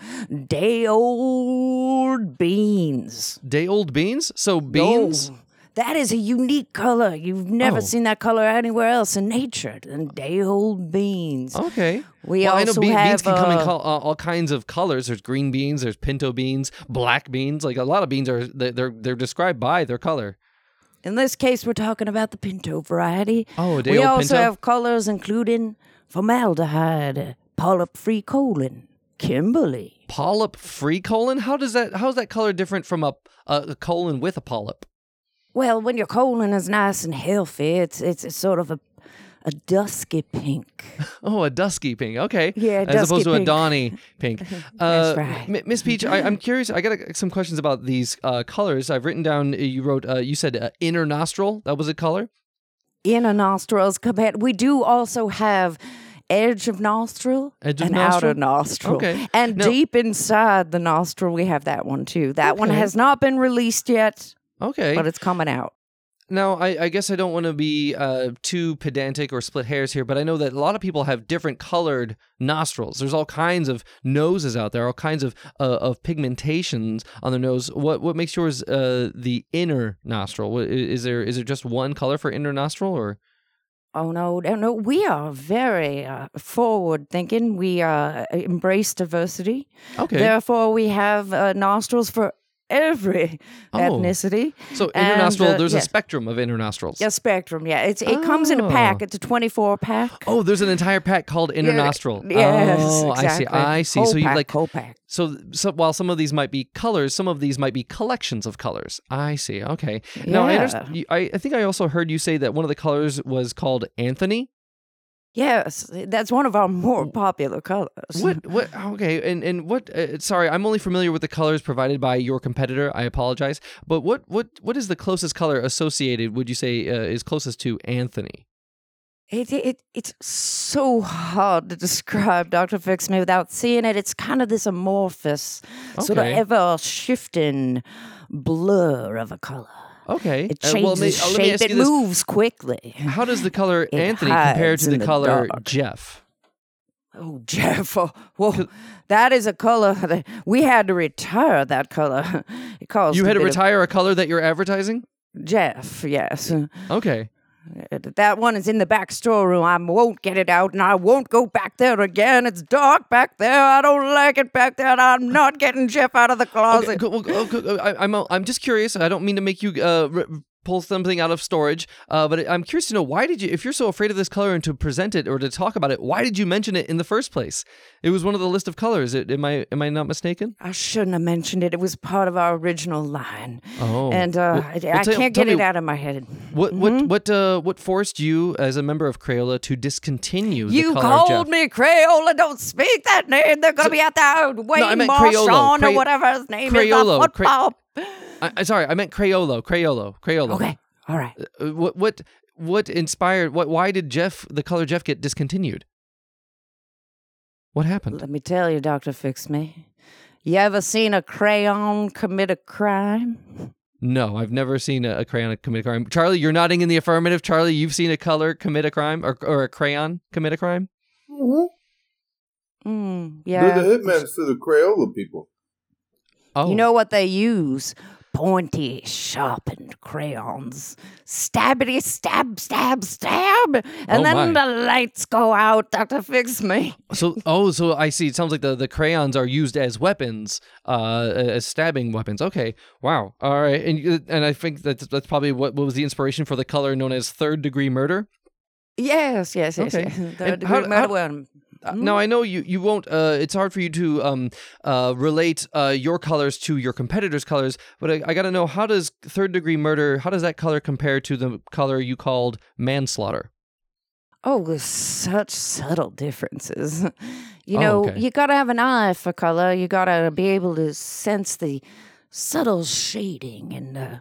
day old beans. Day old beans. So beans. Yo, that is a unique color. You've never Oh. seen that color anywhere else in nature. And day old beans. Okay. We well, I know also be- beans have, can come in uh, col- uh, all kinds of colors. There's green beans, there's pinto beans, black beans. Like a lot of beans are they're they're described by their color. In this case, we're talking about the pinto variety. Oh, day we also pinto? have colors including formaldehyde, polyp free colon, Kimberly. Polyp free colon? How does that how is that color different from a a colon with a polyp? Well, when your colon is nice and healthy, it's it's a sort of a a dusky pink. Oh, a dusky pink. Okay. Yeah, As dusky opposed to a pink. Donny pink. That's Uh, right. Miss Peach, I, I'm curious. I got some questions about these uh, colors. I've written down. uh, You wrote. Uh, you said uh, inner nostril. That was a color. Inner nostrils compared. We do also have edge of nostril Edge of and nostril? outer nostril. Okay. And Now- deep inside the nostril, we have that one too. That one has not been released yet, Okay. but it's coming out. Now, I, I guess I don't want to be uh, too pedantic or split hairs here, but I know that a lot of people have different colored nostrils. There's all kinds of noses out there, all kinds of uh, of pigmentations on their nose. What what makes yours uh, the inner nostril? Is there is there just one color for inner nostril, or Oh no, no, no! We are very uh, forward thinking. We uh, embrace diversity. okay? Therefore, we have uh, nostrils for every Oh. ethnicity. so inner and, nostril, uh, there's a spectrum of nostrils. A spectrum, yeah. It's it comes in a pack. Oh. It's a twenty-four pack. Oh, there's an entire pack called inner Yeah. Yes, oh, exactly. I see. I see. Whole so you pack, like whole pack. So, so while some of these might be colors, some of these might be collections of colors. I see. Okay. Now Yeah. understand. I, I think I also heard you say that one of the colors was called Anthony. Yes, that's one of our more popular colors. What? What? Okay. And and what? Uh, sorry, I'm only familiar with the colors provided by your competitor. I apologize. But what what what is the closest color associated? Would you say uh, is closest to Anthony? It, it it's so hard to describe Dr. Fix Me without seeing it. It's kind of this amorphous, sort of ever shifting blur of a color. Okay. It Uh, changes well, may- uh, let me shape. It this. moves quickly. How does the color It Anthony compare to the color dark. Jeff? Oh, Jeff! Oh, well, that is a color that we had to retire. That color. It caused You had to bit of- retire a color that you're advertising? Jeff. Yes. Okay. That one is in the back storeroom. I won't get it out, and I won't go back there again. It's dark back there. I don't like it back there. I'm not getting Jeff out of the closet. well, go- go- I, I'm I'm just curious. I don't mean to make you uh, pull something out of storage, uh, but I'm curious to know why did you, if you're so afraid of this color and to present it or to talk about it, why did you mention it in the first place? It was one of the list of colors. It, am I am I not mistaken? I shouldn't have mentioned it. It was part of our original line, Oh, and uh, Well- I, well, I tell- can't get it me- out of my head. What what what uh, what forced you as a member of Crayola to discontinue You the color of Jeff? called me Crayola. Don't speak that name. They're going to be out there. Wayne I meant Marshawn Cray- or whatever his name Crayolo. is. The Cray- football. I, I- sorry, I meant Crayolo. Crayolo. Crayolo. okay, all right. Uh, what what what inspired? What? Why did Jeff the color Jeff get discontinued? What happened? Let me tell you, Doctor Fix Me. You ever seen a crayon commit a crime? No, I've never seen a, a crayon commit a crime. Charlie, you're nodding in the affirmative. Charlie, you've seen a color commit a crime or, or a crayon commit a crime? Mm-hmm. Mm, yeah. They're the hitmen for the Crayola people. Oh, You know what they use? Pointy, sharpened crayons. Stabbity, stab, stab, stab. And Oh, then my. the lights go out, Doctor Fix Me. so oh, so I see. It sounds like the, the crayons are used as weapons, uh, as stabbing weapons. Okay, wow. All right, and you- and I think that's that's probably what, what was the inspiration for the color known as third degree murder. Yes, yes, yes. Okay. yes. And Third how- degree murder how- one. Uh, Now I know you you won't. Uh, it's hard for you to um uh relate uh your colors to your competitors' colors, but I, I got to know how does third degree murder how does that color compare to the color you called manslaughter? Oh, there's such subtle differences. You Oh, know, okay. you gotta have an eye for color. You gotta be able to sense the subtle shading, and uh,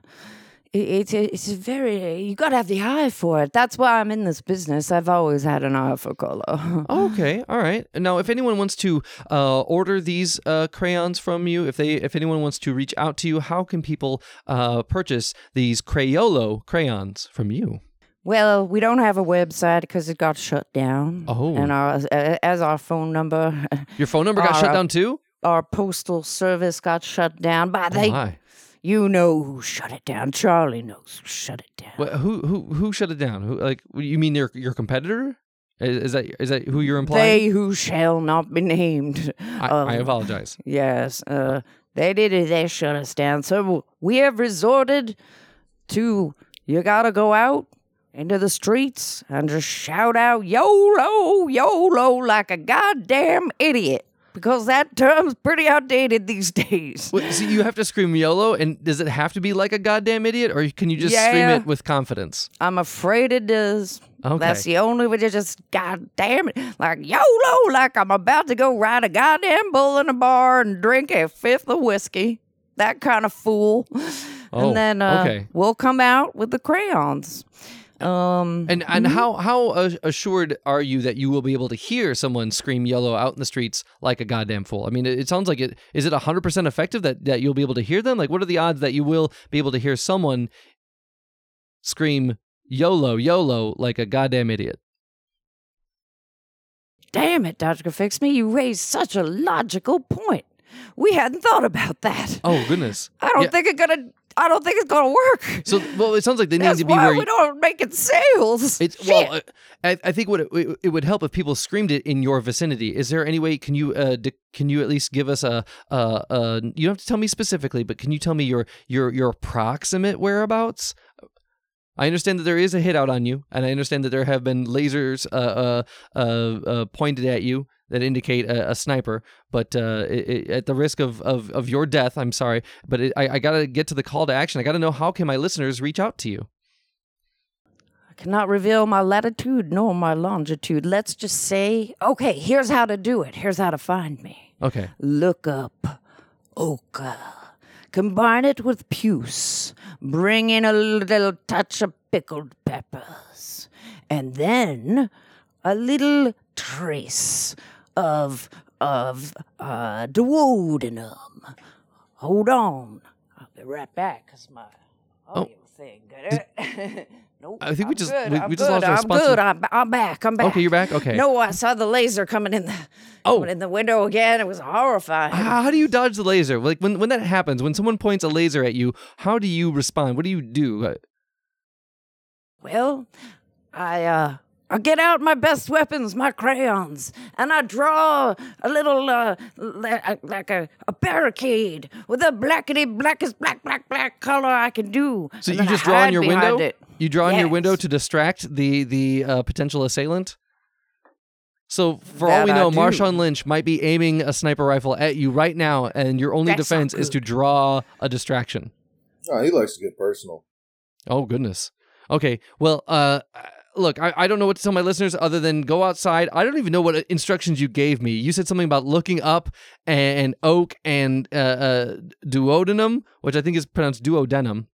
it's it's very. You gotta have the eye for it. That's why I'm in this business. I've always had an eye for color. Okay, all right. Now, if anyone wants to uh, order these uh, crayons from you, if they if anyone wants to reach out to you, how can people uh, purchase these Crayolo crayons from you? Well, we don't have a website because it got shut down. Oh. and our as our phone number, Your phone number got Uh, shut down too. our postal service got shut down. By Oh, they, my. You know who shut it down. Charlie knows who shut it down. Who who who shut it down? Who like you mean your your competitor? Is, is that is that who you're implying? They who shall not be named. I, Um, I apologize. Yes, uh, they did it. They shut us down. So we have resorted to you gotta go out into the streets and just shout out YOLO, YOLO like a goddamn idiot. Because that term's pretty outdated these days. Wait, so you have to scream YOLO, and does it have to be like a goddamn idiot, or can you just scream it with confidence? I'm afraid it does. Okay. That's the only way to just goddamn it. Like YOLO, like I'm about to go ride a goddamn bull in a bar and drink a fifth of whiskey. That kind of fool. Oh, and then uh, okay. we'll come out with the crayons. Um, And and how how uh, assured are you that you will be able to hear someone scream YOLO out in the streets like a goddamn fool? I mean, it, it sounds like it. Is it hundred percent effective that that you'll be able to hear them? Like, what are the odds that you will be able to hear someone scream YOLO YOLO like a goddamn idiot? damn it, Dr. Fix Me, you raised such a logical point. We hadn't thought about that. Oh goodness. I don't Yeah. think it's gonna. I don't think it's gonna work. So well, it sounds like they need That's to be why where we you- don't make it sales. It's Shit. well, uh, I, I think what it, it, it would help if people screamed it in your vicinity. Is there any way? Can you uh, can you at least give us a uh, uh, you don't have to tell me specifically, but can you tell me your your your approximate whereabouts? I understand that there is a hit out on you, and I understand that there have been lasers uh, uh, uh, uh, pointed at you that indicate a, a sniper. But uh, it, it, at the risk of, of, of your death, I'm sorry, but it, I, I gotta get to the call to action. I gotta know how can my listeners reach out to you. I cannot reveal my latitude nor my longitude. Let's just say, okay, here's how to do it. Here's how to find me. Okay. Look up ochre. Combine it with puce. Bring in a little touch of pickled peppers. And then a little trace of of uh duodenum. Hold on. I'll be right back because my audio thing. nope, I think we I'm just- good, we- I'm we just good, lost our I'm good. I'm, I'm back. I'm back. Okay, you're back? Okay. No, I saw the laser coming in the Oh. coming in the window again. It was horrifying. How, how do you dodge the laser? Like when when that happens, when someone points a laser at you, how do you respond? What do you do? Uh, Well, I uh I get out my best weapons, my crayons, and I draw a little uh like a, a barricade with the blackety blackest black black black color I can do. So and you then I just draw in your window. it. You draw on your window to distract the the uh, potential assailant. So for all we know, do. Marshawn Lynch might be aiming a sniper rifle at you right now, and your only That's defense is to draw a distraction. Oh, he likes to get personal. Oh goodness. Okay. Well, uh, look, I, I don't know what to tell my listeners other than go outside. I don't even know what instructions you gave me. You said something about looking up and oak and uh, uh, duodenum, which I think is pronounced duodenum.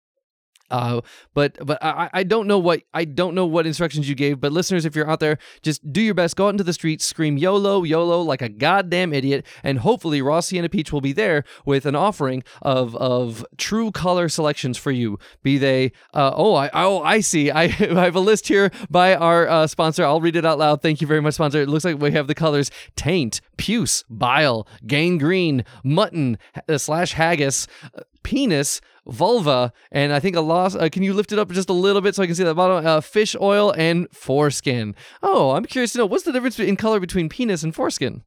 Uh, but but I, I don't know what I don't know what instructions you gave. But listeners, if you're out there, just do your best. Go out into the streets, scream YOLO, YOLO like a goddamn idiot, and hopefully Rossi and a Peach will be there with an offering of of true color selections for you. Be they uh, oh I oh I see I, I have a list here by our uh, sponsor. I'll read it out loud. Thank you very much, sponsor. It looks like we have the colors taint, puce, bile, gangrene, mutton uh, slash haggis, penis vulva, and I think a loss. Uh, can you lift it up just a little bit so I can see the bottom? Uh, fish oil and foreskin. Oh, I'm curious to know what's the difference in color between penis and foreskin.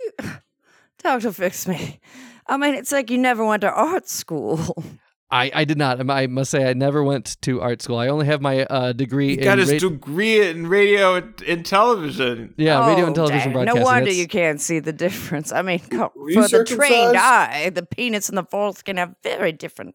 You, doctor fix me. I mean, it's like you never went to art school. I, I did not. I must say I never went to art school. I only have my uh, degree He in got his ra- degree in radio and, and television. yeah radio and Oh, television dang. broadcasting. No wonder That's- you can't see the difference. I mean, co- Were for the trained eye, the penis and the foreskin have very different.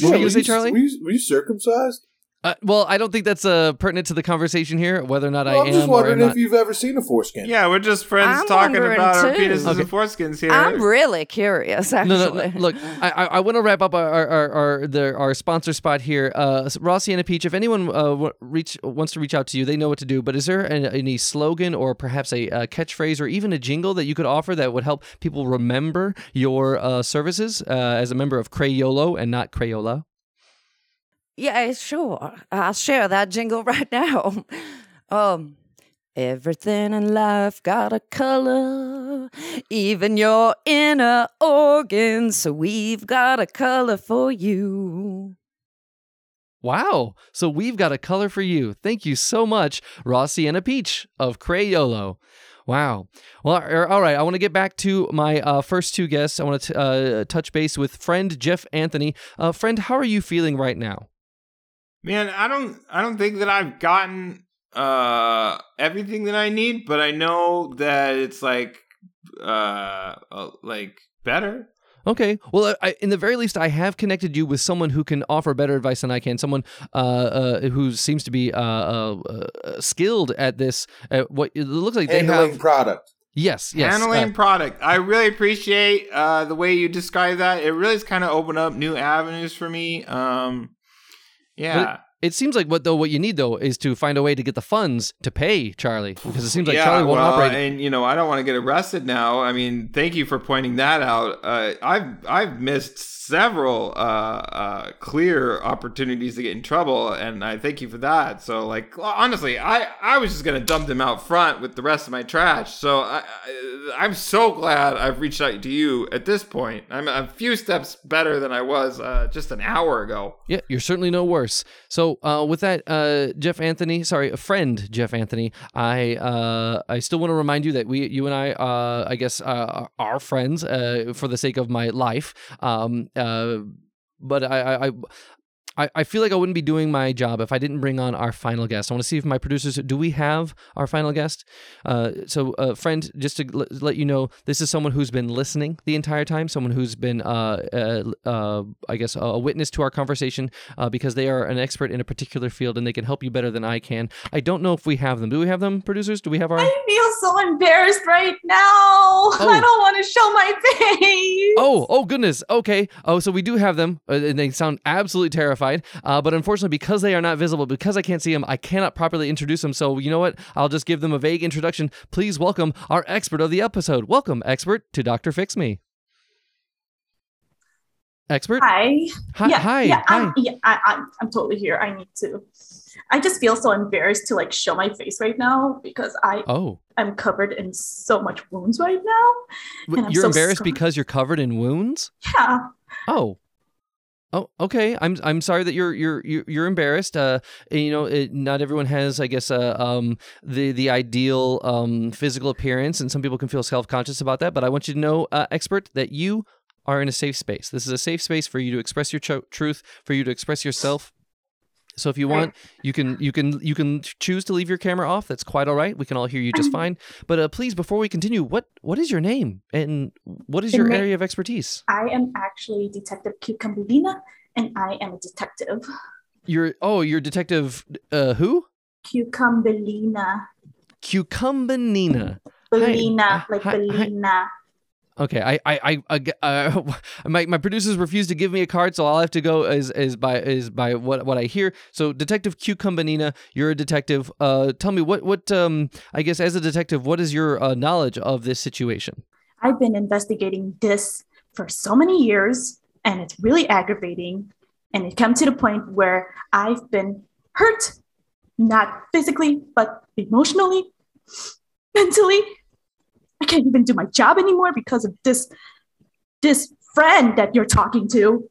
What were you say, Charlie? Were you, were you circumcised? Uh, well, I don't think that's uh, pertinent to the conversation here. Whether or not Well, I I'm am just or wondering not. if you've ever seen a foreskin. Yeah, we're just friends I'm talking wondering about our penises Okay. and foreskins here. I'm really curious, actually. No, no, no. Look, I, I, I want to wrap up our our, our, our, the, our sponsor spot here. Uh, Rossi and a Peach. If anyone uh, w- reach wants to reach out to you, they know what to do. But is there an, any slogan or perhaps a, uh catchphrase or even a jingle that you could offer that would help people remember your uh, services uh, as a member of Crayolo and not Crayola? Yeah, sure. I'll share that jingle right now. Um, everything in life got a color, even your inner organs. So we've got a color for you. Wow. So we've got a color for you. Thank you so much, Rossi and a Peach of Crayolo. Wow. Well, all right. I want to get back to my uh, first two guests. I want to uh, touch base with friend Jeff Anthony. Uh, friend, how are you feeling right now? Man, I don't I don't think that I've gotten uh everything that I need, but I know that it's like uh, uh like better. Okay. Well, I, in the very least, I have connected you with someone who can offer better advice than I can. Someone uh, uh, who seems to be uh, uh, uh, skilled at this. At what it looks like they Handling have. product. Yes. Yes. Handling uh, product. I really appreciate uh the way you describe that. It really has kind of opened up new avenues for me. Um yeah. It seems like what though what you need though is to find a way to get the funds to pay Charlie because it seems like yeah, Charlie won't well, operate. and you know I don't want to get arrested now. I mean, thank you for pointing that out. Uh, I've I've missed several uh, uh, clear opportunities to get in trouble, and I thank you for that. So, like, honestly, I I was just gonna dump them out front with the rest of my trash. So I, I I'm so glad I've reached out to you at this point. I'm a few steps better than I was uh, just an hour ago. Yeah, you're certainly no worse. So, uh, with that, uh, Jeff Anthony, sorry, a friend, Jeff Anthony, I uh, I still want to remind you that we, you and I, uh, I guess, uh, are friends uh, for the sake of my life. Um, uh, but I, I, I I, feel like I wouldn't be doing my job if I didn't bring on our final guest. I want to see if my producers do we have our final guest. Uh, so, uh, friend, just to l- let you know, this is someone who's been listening the entire time. Someone who's been, uh, uh, uh, I guess, a witness to our conversation uh, because they are an expert in a particular field and they can help you better than I can. I don't know if we have them. Do we have them, producers? Do we have our? I feel so embarrassed right now. I don't want to show my face. Oh, oh goodness. Okay. Oh, so we do have them, uh, and they sound absolutely Uh, but unfortunately, because they are not visible, because I can't see them, I cannot properly introduce them. So you know what? I'll just give them a vague introduction. Please welcome our expert of the episode. Welcome, expert, to Doctor Fix Me. Expert. Hi. Hi. yeah, hi. yeah, hi. I'm, yeah, I, I'm, I'm totally here. I need to. I just feel so embarrassed to like show my face right now because I oh, I'm covered in so much wounds right now. W- and I'm you're so embarrassed because you're covered in wounds. Yeah. Oh. Oh, okay. I'm I'm sorry that you're you're you're, embarrassed. Uh, you know, it, not everyone has, I guess, uh, um, the the ideal um physical appearance, and some people can feel self conscious about that. But I want you to know, uh, expert, that you are in a safe space. This is a safe space for you to express your truth, for you to express yourself. So if you want, you can you can you can choose to leave your camera off. That's quite all right. We can all hear you just fine. But uh, please, before we continue, what what is your name and what is your area of expertise? I am actually Detective Cucumberina and I am a detective. You're oh, you're Detective uh, who? Cucumberina. Cucumbanina. Belina, like hi- hi- Belina. Okay, I, I, I, uh, my, my producers refuse to give me a card, so all I have to go is, is by, is by what, what I hear. So, Detective Cucumbanina, you're a detective. Uh, tell me what, what, um, I guess as a detective, what is your uh, knowledge of this situation? I've been investigating this for so many years and it's really aggravating. And it come to the point where I've been hurt, not physically, but emotionally, mentally. I can't even do my job anymore because of this this friend that you're talking to.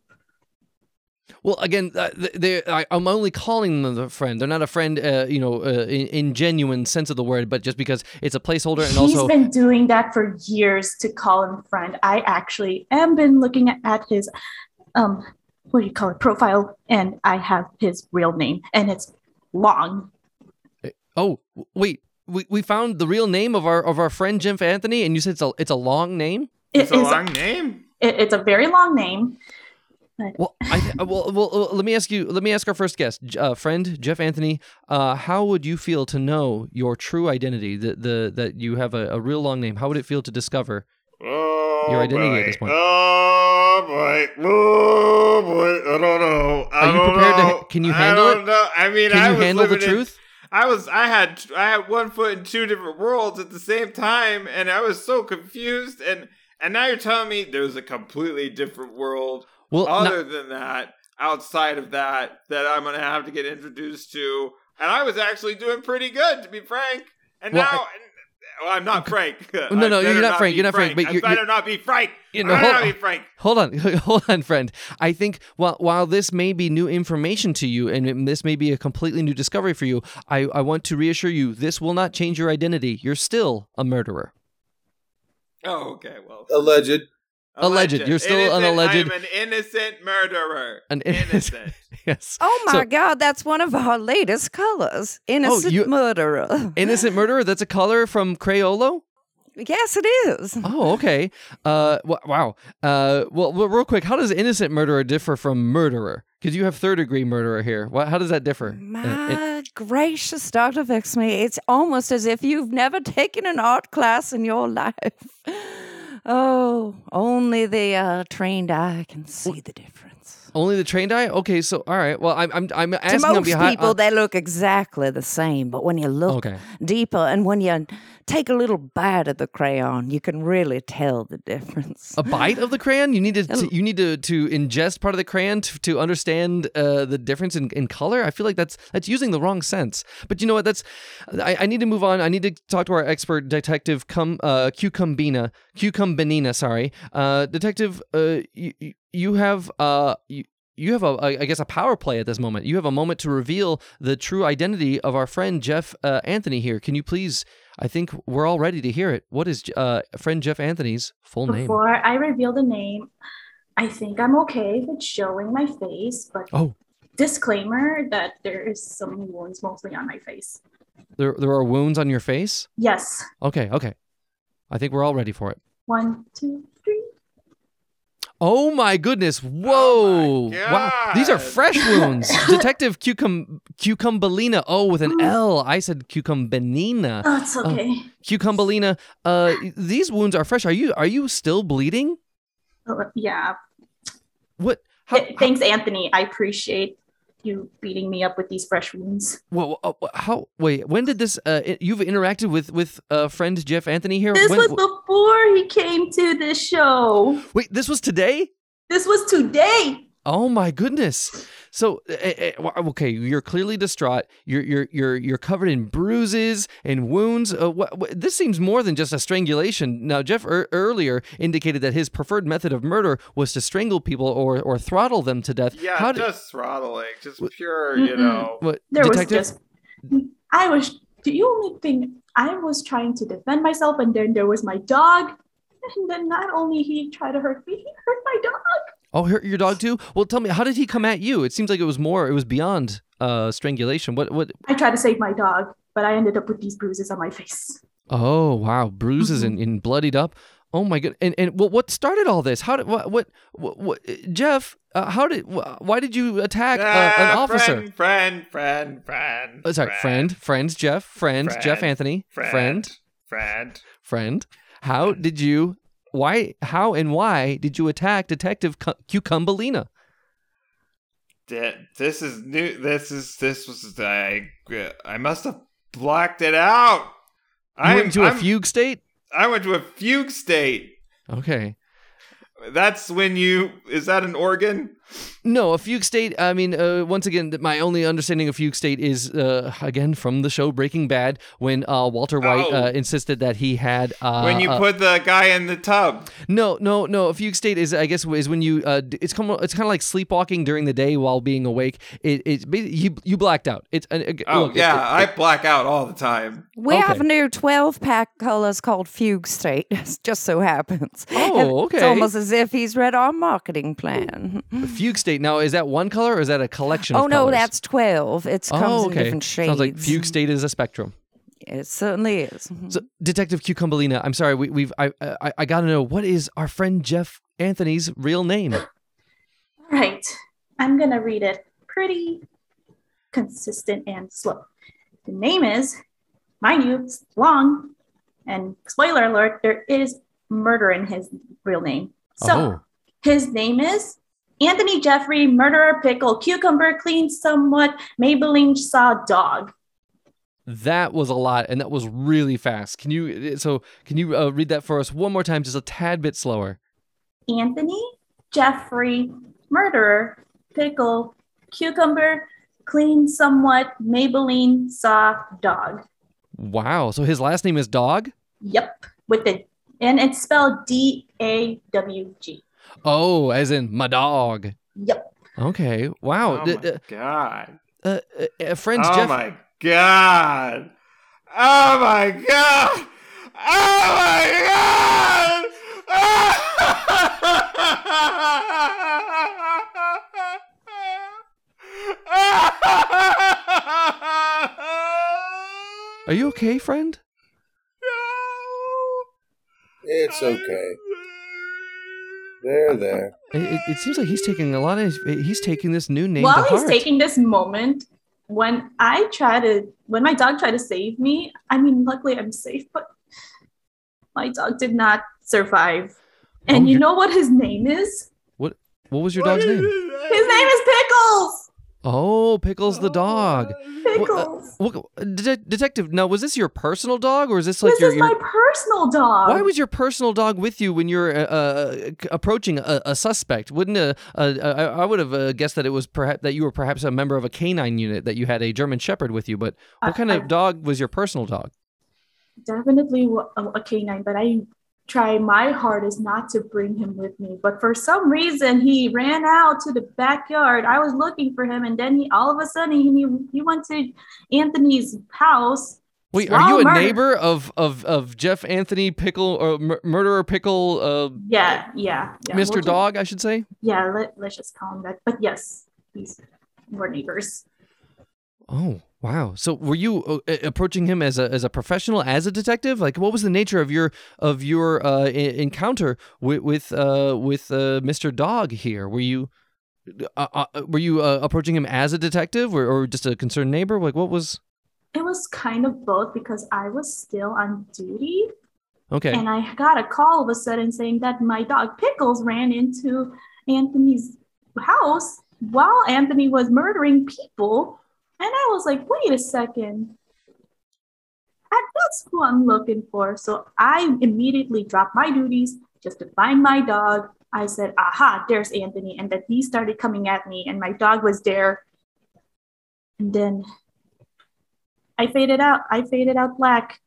Well, again, uh, they, I, I'm only calling them a friend. They're not a friend, uh, you know, uh, in, in genuine sense of the word, but just because it's a placeholder and He's also. been doing that for years to call him friend. I actually am been looking at, at his um what do you call it profile and I have his real name and it's long. Oh, wait. We, we found the real name of our of our friend Jim Anthony, and you said it's a it's a long name. It It's a is- long name. it- it's a very long name. Well, I th- well, well, well, let me ask you. Let me ask our first guest, uh, friend Jeff Anthony. Uh, how would you feel to know your true identity? The the that you have a, a real long name. How would it feel to discover? Oh, Your identity boy. at this point. Oh boy! Oh boy! I don't know. I Are you don't prepared to- know. can you I handle it? don't know. I mean, Can I you handle the living in- truth? I was. I had. I had one foot in two different worlds at the same time, and I was so confused. And and now you're telling me there's a completely different world Well, other than that, outside of that, that I'm gonna have to get introduced to. And I was actually doing pretty good, to be frank. And Well, now, well, I'm not Frank. no, no, you're better not Frank, you're not Frank, but I you're- better you're- not be Frank. You I know, better hold- not be Frank. Hold on, hold on, friend. I think while while this may be new information to you, and this may be a completely new discovery for you, I, I want to reassure you this will not change your identity. You're still a murderer. Oh, okay. Well, Alleged. Alleged. You're still an alleged- I'm an innocent murderer. An innocent. yes. Oh my So- God, that's one of our latest colors. Innocent oh, you- murderer. Innocent murderer. That's a color from Crayolo. yes, it is. Oh, okay. Uh, w- wow. Uh, well, well, real quick, how does innocent murderer differ from murderer? Because you have third degree murderer here. What? How does that differ? Uh, it- My gracious, Dr. Fix Me. It's almost as if you've never taken an art class in your life. Oh, only the uh, trained eye can see the difference. only the trained eye. Okay, so all right. Well, I'm I'm I'm asking on most behalf. people, they look exactly the same, but when you look Okay. deeper and when you take a little bite of the crayon, you can really tell the difference. a bite of the crayon. You need to, to you need to to ingest part of the crayon to, to understand uh, the difference in, in color. I feel like that's that's using the wrong sense. But you know what? That's I, I need to move on. I need to talk to our expert detective, cum uh, Cucumbina, Cucumbenina. Sorry, uh, detective. Uh, you, you have uh. You, you have a, I guess, a power play at this moment. You have a moment to reveal the true identity of our friend Jeff uh, Anthony here. Can you please? I think we're all ready to hear it. What is uh, friend Jeff Anthony's full name? Before I reveal the name, I think I'm okay with showing my face, but Oh, disclaimer that there is some wounds mostly on my face. there there are wounds on your face. Yes. Okay, okay. I think we're all ready for it. One, two, three. Oh my goodness! Whoa! Wow, these are fresh wounds. Detective Cucum Cucumbelina. Oh, with an L. I said Cucumbenina. Oh, it's okay. Cucumbelina. Uh, these wounds are fresh. Are you are you still bleeding? Oh, yeah. What? How, Th- Thanks, Anthony. I appreciate you beating me up with these fresh wounds. Well, how, how? Wait. When did this? Uh, you've interacted with with uh, friend Jeff Anthony here. This When- was before he came to this show. wait. This was today. This was today. Oh my goodness! So, eh, eh, wa- okay, you're clearly distraught. You're you're you're you're covered in bruises and wounds. Uh, what, what, this seems more than just a strangulation. Now, Jeff er, earlier indicated that his preferred method of murder was to strangle people or or throttle them to death. Yeah, How did, just throttling, just pure, you Mm-mm. know. what, There detective? was just. I was. The only thing I was trying to defend myself, and then there was my dog. And then not only he tried to hurt me, he hurt my dog. Oh, hurt your dog too. Well, tell me, how did he come at you? It seems like it was more. It was beyond uh, strangulation. What what? I tried to save my dog, but I ended up with these bruises on my face. Oh wow, bruises and, and bloodied up. Oh my god! And and what what started all this? How did what what, what, what Jeff? Uh, how did wh- why did you attack uh, an Ah, officer? Friend, friend, friend, friend. Uh, sorry, friend, friend, Jeff, friend, Jeff Anthony, friend, friend, friend. friend. How did you? Why? How and why did you attack Detective Cu- Cucumbelina? Th- This is new. This is this was I. I must have blacked it out. I'm- went into a I'm- fugue state. I went to a fugue state. Okay. That's when you. Is that an organ? No, a fugue state. I mean, uh, once again, my only understanding of fugue state is uh, again from the show Breaking Bad, when uh, Walter White Oh. uh, insisted that he had uh, when you uh, put the guy in the tub. No, no, no. A fugue state is, I guess, is when you. Uh, it's kind of, it's kind of like sleepwalking during the day while being awake. It, it's you, you blacked out. It's. Oh look, yeah, it- I black out all the time. We Okay. have new 12 pack colors called Fugue State. just so happens. Oh, okay. It's almost as if he's read our marketing plan. A fugue state. Now, is that one color or is that a collection? Oh, of no, colors? that's 12. It oh, comes Oh, in different shades. Sounds like fugue state is a spectrum. It certainly is. So, Detective Cucumbelina, I'm sorry, we, we've. I, I, I got to know what is our friend Jeff Anthony's real name? All right, I'm gonna read it pretty consistent and slow. The name is, mind you, long, and spoiler alert, there is murder in his real name. So Oh. his name is Anthony Jeffrey, murderer, pickle, cucumber, clean, somewhat, Maybelline saw dog. That was a lot, and that was really fast. Can you? So, can you uh, read that for us one more time, just a tad bit slower? Anthony Jeffrey, murderer, pickle, cucumber, clean, somewhat, Maybelline saw dog. Wow. So his last name is Dog. Yep, with the and it's spelled D A W G. Oh, as in my dog. Yep. Okay. Wow. Oh D- my uh, god. uh, uh, uh, friends, Oh Jeff. my god. Oh my god. Oh my god. Are you okay, friend? No. It's okay. There, there. It, it, it seems like he's taking a lot of. He's taking this new name While to he's heart. taking this moment, when I try to, when my dog tried to save me, I mean, luckily I'm safe, but my dog did not survive. And Oh, you know what his name is? what was your dog's name? His name is Pickles. Oh, Pickles the dog. Pickles. Well, det- detective, now was this your personal dog, or is this like this your? is your my personal dog. why was your personal dog with you when you're uh, uh, approaching a, a suspect? Wouldn't a, a, a I would have uh, guessed that it was perhaps that you were perhaps a member of a canine unit that you had a German Shepherd with you. But what kind of dog was your personal dog? definitely a, a canine, but I try my hardest not to bring him with me. But for some reason, he ran out to the backyard. I was looking for him, and then he all of a sudden he he went to Anthony's house. Wait, are you a murder. neighbor of, of, of Jeff Anthony Pickle or mur- murderer Pickle, uh, Yeah, yeah, yeah. Mr. we'll Dog? I should say. Yeah, let, let's just call him that. But yes, he's we're neighbors. Oh wow! So were you uh, approaching him as a as a professional, as a detective? Like, what was the nature of your of your uh, e- encounter with with uh, with uh, Mr. Dog here? Were you uh, uh, were you uh, approaching him as a detective or, or just a concerned neighbor? Like, what was? It was kind of both because I was still on duty Okay, and I got a call all of a sudden saying that my dog Pickles ran into Anthony's house while Anthony was murdering people. And I was like, wait a second. That- That's who I'm looking for. So I immediately dropped my duties just to find my dog. I said, aha, there's Anthony. And then he started coming at me, and my dog was there. And then I faded out. I faded out black.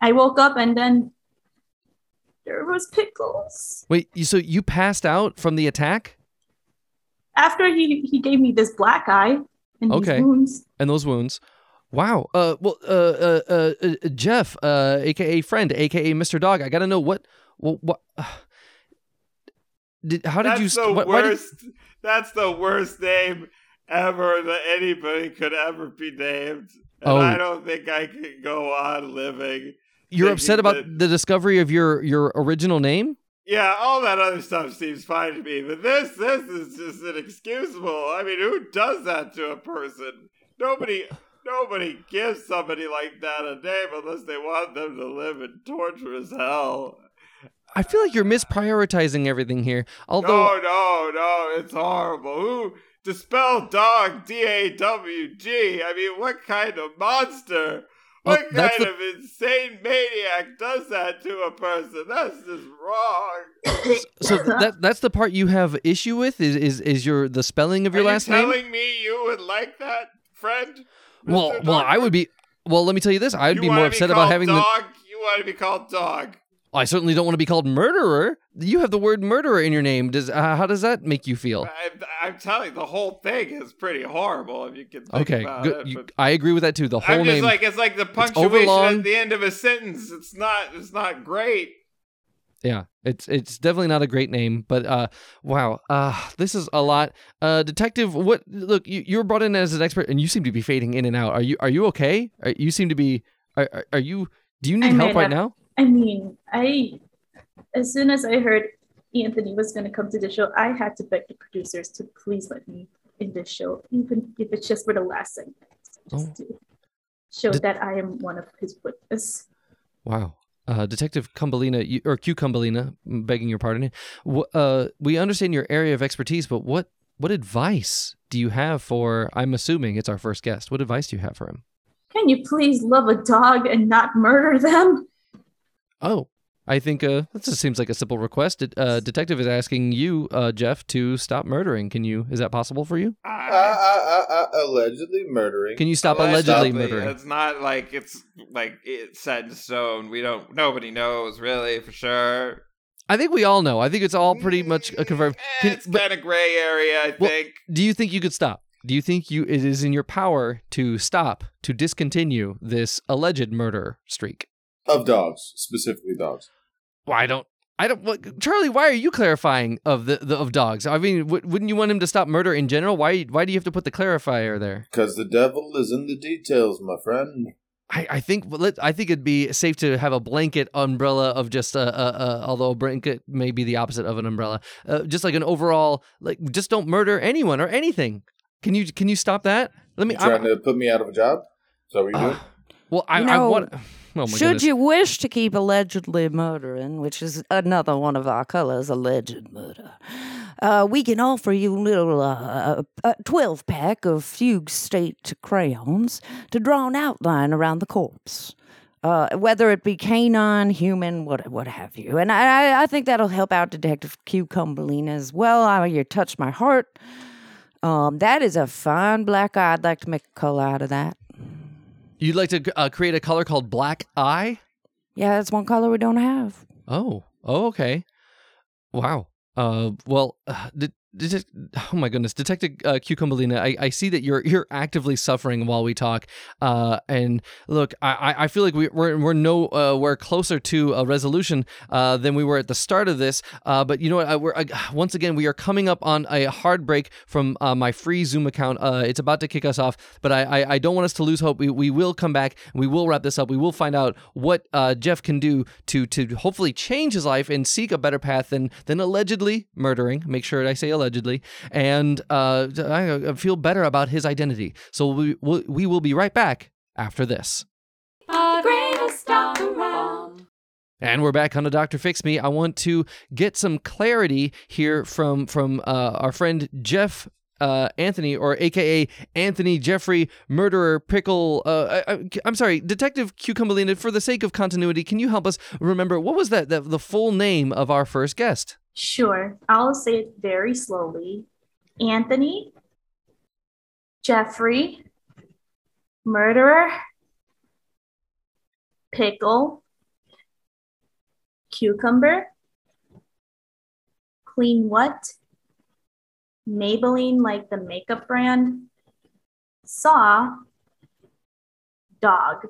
I woke up, and then there was Pickles. wait. You, so you passed out from the attack After he, he gave me this black eye and Okay. these wounds. and those wounds. Wow. Uh. Well. Uh. Uh. uh, uh Jeff. Uh. AKA friend. AKA Mr. Dog. I gotta know what. What. what did, how did That's you? the wh- why did- worst. That's the worst name ever that anybody could ever be named. And Oh. I don't think I can go on living. You're upset about that- the discovery of your your original name? Yeah, all that other stuff seems fine to me, but this this is just inexcusable. I mean, who does that to a person? Nobody nobody gives somebody like that a name unless they want them to live in torturous hell. I feel like you're misprioritizing everything here. Although no, no, no, it's horrible. Who to spell dog D A W G? I mean, what kind of monster? Well, What that's kind the- of insane maniac does that to a person? That's just wrong. so that that's the part you have issue with is is, is your the spelling of your Are last you name? telling me you would like that, friend? Well, well, I would be well, let me tell you this. I'd You be more upset about called having the dog. You want to be called dog. I certainly don't want to be called murderer. You have the word murderer in your name. Does uh, how does that make you feel? I, I'm telling you, the whole thing is pretty horrible. If you can think Okay, about good. it. You- I agree with that too. The whole I'm just name. like it's like the punctuation at the end of a sentence. It's not. It's not great. Yeah, it's it's definitely not a great name, but uh, wow, uh, this is a lot. Uh, detective, what? Look, you you were brought in as an expert, and you seem to be fading in and out. Are you are you okay? Are, you seem to be. Are, are- are you? Do you need I help right have- now? I mean, I as soon as I heard Anthony was going to come to the show, I had to beg the producers to please let me in this show, even if it's just for the last segment, just Oh. to show Did- that I am one of his witnesses. Wow. Uh, Detective Cumbalina, you, or Q Cumbalina, begging your pardon. Uh, we understand your area of expertise, but what what advice do you have for? I'm assuming it's our first guest. What advice do you have for him? Can you please love a dog and not murder them? Oh, I think uh, that just seems like a simple request. Det- Uh, detective is asking you, uh, Jeff, to stop murdering. Can you? Is that possible for you? Uh, uh, uh, uh, allegedly murdering. Can you stop Well, allegedly murdering? It's not like it's like it's set in stone. We don't. Nobody knows really for sure. I think we all know. I think it's all pretty much a confirmed. Eh, Can- it's but kind of gray area. I Well, think. do you think you could stop? Do you think you it is in your power to stop to discontinue this alleged murder streak? Of dogs, specifically dogs. Well, I don't. I don't. What, Charlie, why are you clarifying of the, the of dogs? I mean, w- wouldn't you want him to stop murder in general? Why why do you have to put the clarifier there? Because the devil is in the details, my friend. I, I think let, I think it'd be safe to have a blanket umbrella of just a, a, a although a blanket may be the opposite of an umbrella, uh, just like an overall like just don't murder anyone or anything. Can you can you stop that? Let me. You trying to put me out of a job? Is that what you're doing? Uh, well, I, You I want. Oh Should goodness. you wish to keep allegedly murdering, which is another one of our colors, alleged murder, uh, we can offer you a little uh, a 12 pack of Fugue State crayons to draw an outline around the corpse. Uh, whether it be canine, human, what what have you, and I I- I think that'll help out Detective Cucumberlina as well. I, you touched my heart. Um, that is a fine black eye. I'd like to make a color out of that. You'd like to uh, create a color called black eye? Yeah, that's one color we don't have. Oh, oh, okay. Wow. Uh, well, uh, de- oh my goodness, Detective uh, I, I see that you're you're actively suffering while we talk. Uh, and look, I, I- I feel like we, we're we're no uh, we're closer to a resolution uh, than we were at the start of this. Uh, but you know what? I, we're I, once again we are coming up on a hard break from uh, my free Zoom account. Uh, it's about to kick us off, but I, I I don't want us to lose hope. We we will come back. We will wrap this up. We will find out what uh, Jeff can do to to hopefully change his life and seek a better path than than allegedly murdering. Make sure I say allegedly, and uh, I feel better about his identity. So we we will be right back after this. The greatest around. And we're back on the Doctor Fix Me. I want to get some clarity here from from uh, our friend Jeff uh, Anthony, or AKA Anthony Jeffrey Murderer Pickle. Uh, I, I, I'm sorry, Detective Cucumberlina. For the sake of continuity, can you help us remember what was that, that the full name of our first guest? Sure, I'll say it very slowly. Anthony, Jeffrey, murderer, pickle, cucumber, clean what? Maybelline, like the makeup brand, saw, dog.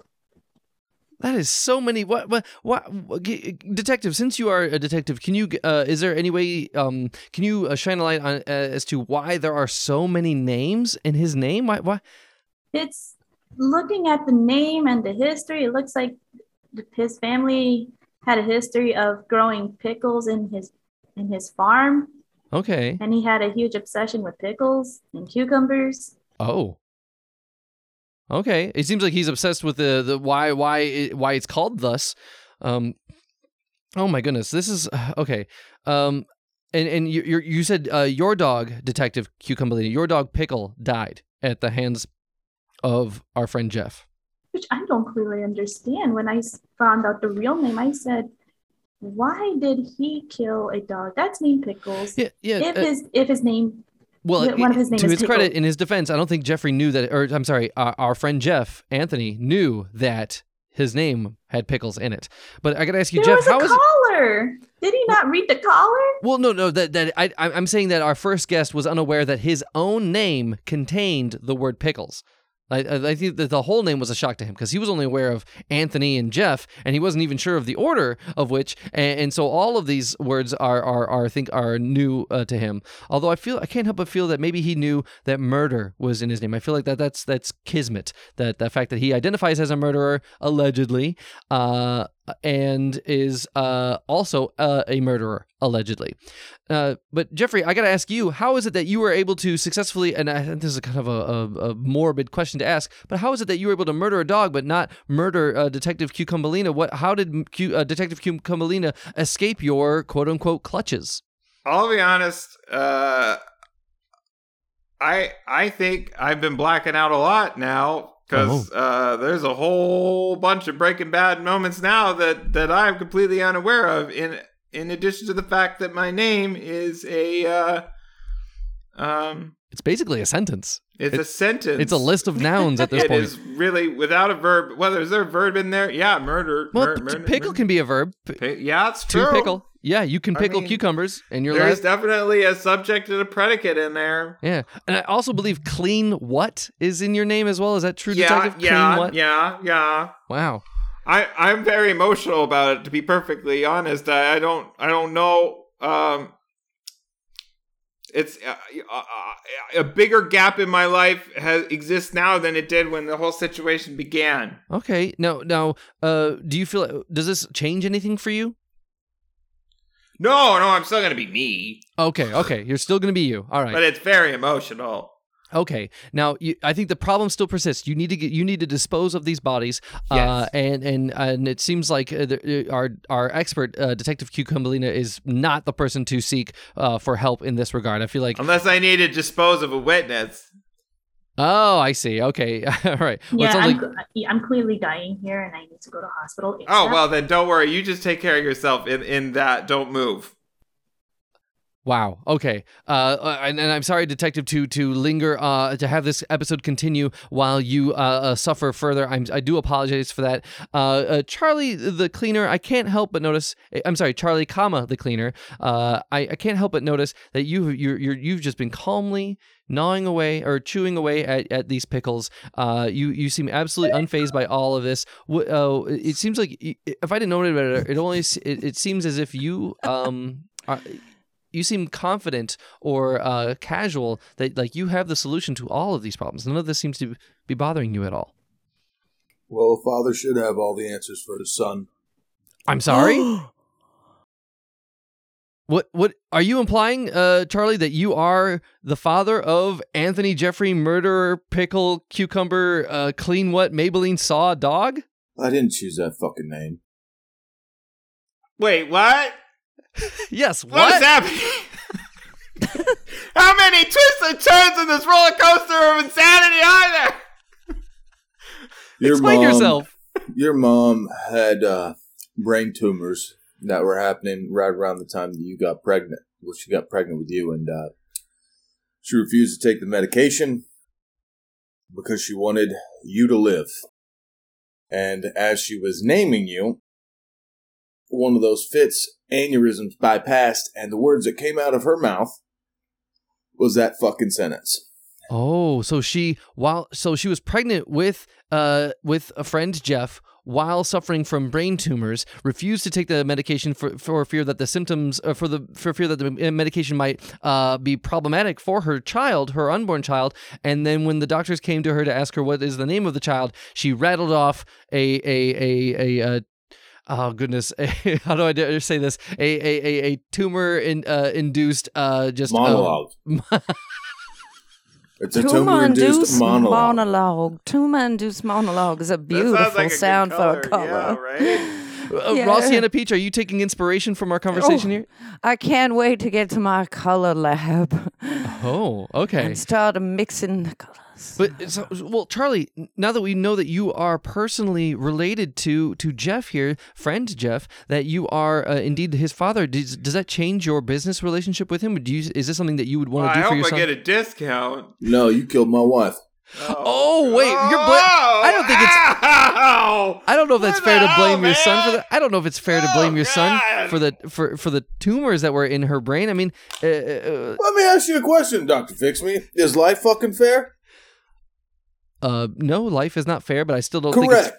That is so many. What? What? What? detective, since you are a detective, can you? Uh, is there any way? Um, can you uh, shine a light on uh, as to why there are so many names in his name? Why? Why? it's looking at the name and the history it looks like his family had a history of growing pickles in his in his farm Okay. and he had a huge obsession with pickles and cucumbers Oh. Okay. It seems like he's obsessed with the the why why it, why it's called thus. Um. Oh my goodness. This is okay. Um. And and you you you said uh, your dog, Detective Cucumberlina, your dog Pickle died at the hands of our friend Jeff. which i don't clearly understand When I found out the real name i said why did he kill a dog that's named pickles Yeah. Yeah. if uh, his if his name Well, one of his name to is his credit, in his defense, I don't think Jeffrey knew that, or I'm sorry, our, our friend Jeff Anthony knew that his name had pickles in it. But I gotta ask you, there Jeff, was a how is? collar did he not read the collar Well, no, no, that that I- I'm saying that our first guest was unaware that his own name contained the word pickles. I, I think that the whole name was a shock to him because he was only aware of Anthony and Jeff, and he wasn't even sure of the order of which. And, and so all of these words are, are, are I think, are new uh, to him. Although I feel I can't help but feel that maybe he knew that murder was in his name. I feel like that that's that's kismet. That the fact that he identifies as a murderer allegedly, uh, and is uh, also uh, a murderer allegedly. Uh, but Jeffrey, I got to ask you, how is it that you were able to successfully, and I think this is kind of a, a, a morbid question to ask, but how is it that you were able to murder a dog but not murder uh, Detective Cucumberlina? What? How did Q, uh, Detective Cucumberlina escape your quote unquote clutches? I'll be honest. Uh, I I think I've been blacking out a lot now because uh, there's a whole bunch of Breaking Bad moments now that that I'm completely unaware of. In in addition to the fact that my name is a uh, um, It's basically a sentence. it's a sentence. It's a list of nouns at this It point. is really without a verb. Well, is there a verb in there? Yeah, murder. Well, mur- murder- pickle murder. can be a verb. P- yeah, it's to true. pickle. Yeah, you can I pickle mean, cucumbers in your There's life. definitely a subject and a predicate in there. Yeah, and I also believe clean what is in your name as well. Is that true, yeah, Detective? yeah, clean what? yeah, yeah. Wow. I I'm very emotional about it. To be perfectly honest, I, I don't I don't know. Um, it's uh, uh, uh, a bigger gap in my life has exists now than it did when the whole situation began. Okay. Now, now, uh, do you feel does this change anything for you? No, no, I'm still gonna be me, Okay. Okay. You're still gonna be you. All right. but it's very emotional. Okay. Now, you, I think the problem still persists. You need to get, you need to dispose of these bodies. Uh, Yes. and and and it seems like uh, the, uh, our our expert uh, detective Cucumberlina is not the person to seek uh, for help in this regard. I feel like. Unless I need to dispose of a witness. Oh, I see. Okay. All right. Well, yeah, I'm, like- I'm clearly dying here, and I need to go to hospital. Oh well, then don't worry. You just take care of yourself in in that. Don't move. Wow. Okay. Uh, uh, and, and I'm sorry, detective, to to linger uh, to have this episode continue while you uh, uh, suffer further. I'm I do apologize for that. Uh, uh, Charlie the cleaner, I can't help but notice. eh, I'm sorry, Charlie, comma the cleaner. Uh, I, I can't help but notice that you you you you've just been calmly gnawing away or chewing away at, at these pickles. Uh, you you seem absolutely unfazed by all of this. Wh- Uh, it seems like if I didn't know it better, it only it, it seems as if you um. Are, you seem confident or uh, casual that like you have the solution to all of these problems. None of this seems to be bothering you at all. Well, a father should have all the answers for his son. I'm sorry. what what are you implying, uh, Charlie, that you are the father of Anthony Jeffrey murderer pickle cucumber uh, clean what Maybelline saw dog? I didn't choose that fucking name. Wait, what? Yes. what is What? happening? How many twists and turns in this roller coaster of insanity are there? Your Explain mom, yourself. Your mom had uh, brain tumors that were happening right around the time that you got pregnant. Well, she got pregnant with you, and uh, she refused to take the medication because she wanted you to live. And as she was naming you, one of those fits aneurysms bypassed, and the words that came out of her mouth was that fucking sentence. Oh, so she while so she was pregnant with uh with a friend Jeff while suffering from brain tumors, refused to take the medication for for fear that the symptoms uh, for the for fear that the medication might uh be problematic for her child, her unborn child, and then when the doctors came to her to ask her what is the name of the child, she rattled off a a a a, uh Oh goodness! How do I say this? A a a, a tumor in, uh, induced uh, just uh, Monologue. it's a Tumor tumor-induced monologue. monologue. Tumor induced monologue is a beautiful like a good sound for a color, color. Yeah, right? Uh, Yeah. Rossiana Peach, are you taking inspiration from our conversation Oh. here? I can't wait to get to my color lab Oh, okay. and start mixing the colors. But so, well, Charlie, now that we know that you are personally related to to Jeff here, friend Jeff, that you are uh, indeed his father, does, does that change your business relationship with him? Do you is this something that you would want Well, to I do for hope I get a discount. No, you killed my wife. Oh, wait, you're bla- I don't think it's- Ow! I don't know if that's fair to blame hell, your son for that. I don't know if it's fair to blame Oh, your son for the for for the tumors that were in her brain. I mean, uh, uh, Let me ask you a question, Doctor Fix Me. Is life fucking fair? Uh, no, life is not fair, but I still don't think it's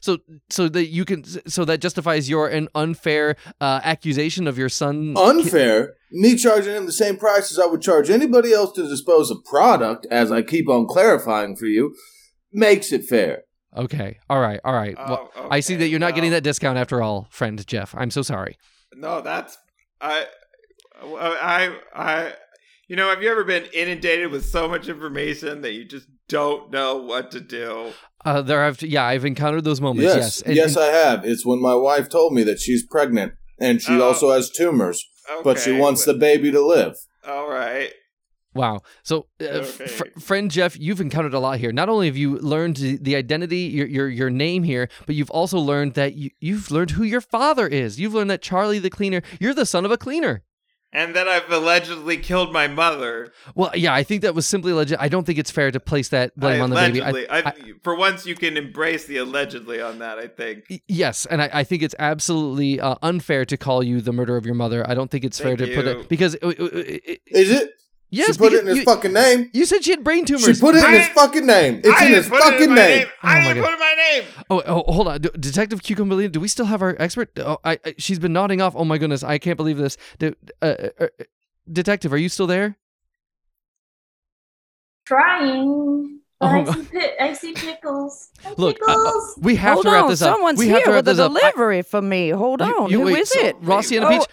So, so that you can, so that justifies your an unfair uh, accusation of your son. Unfair. Me charging him the same price as I would charge anybody else to dispose of product, as I keep on clarifying for you, makes it fair. Okay, all right, all right. well, Oh, I see that you're not getting that discount after all, friend Jeff. I'm so sorry. No, that's I, I, I. You know, have you ever been inundated with so much information that you just don't know what to do? Uh, there have, yeah, I've encountered those moments. yes, Yes, And- yes, and- I have. It's when my wife told me that she's pregnant and she Oh. also has tumors, but she Okay, wants the baby to live. All right. Wow. So, uh, Okay. fr- friend Jeff, you've encountered a lot here. Not only have you learned the- the identity, your your your name here, but you've also learned that you you've learned who your father is. You've learned that Charlie the cleaner, you're the son of a cleaner. And then I've allegedly killed my mother. Well, yeah, I think that was simply legit. I don't think it's fair to place that blame I on the baby. I- allegedly. I, I- for once, you can embrace the allegedly on that. I think. Yes, and I, I think it's absolutely uh, unfair to call you the murderer of your mother. I don't think it's fair Thank to put it because uh, uh, uh, it, Is it? Yes, she put it in his you, fucking name. you said she had brain tumors. She put it in I- his fucking name. It's I in his put it in fucking name. I Oh my didn't put it in my name. Oh, oh, hold on, D- Detective Cucumber. Do we still have our expert? Oh, I, I, she's been nodding off. Oh my goodness, I can't believe this. De- uh, uh, uh, Detective, are you still there? Trying. But Oh, I, see pi- I see pickles. Hi, Look, uh, uh, we have Hold to wrap on, this up. someone's we have here to wrap with a this up. I- delivery for me. Hold you- on, you- who wait, is so, it? Rossiana Oh, Peach,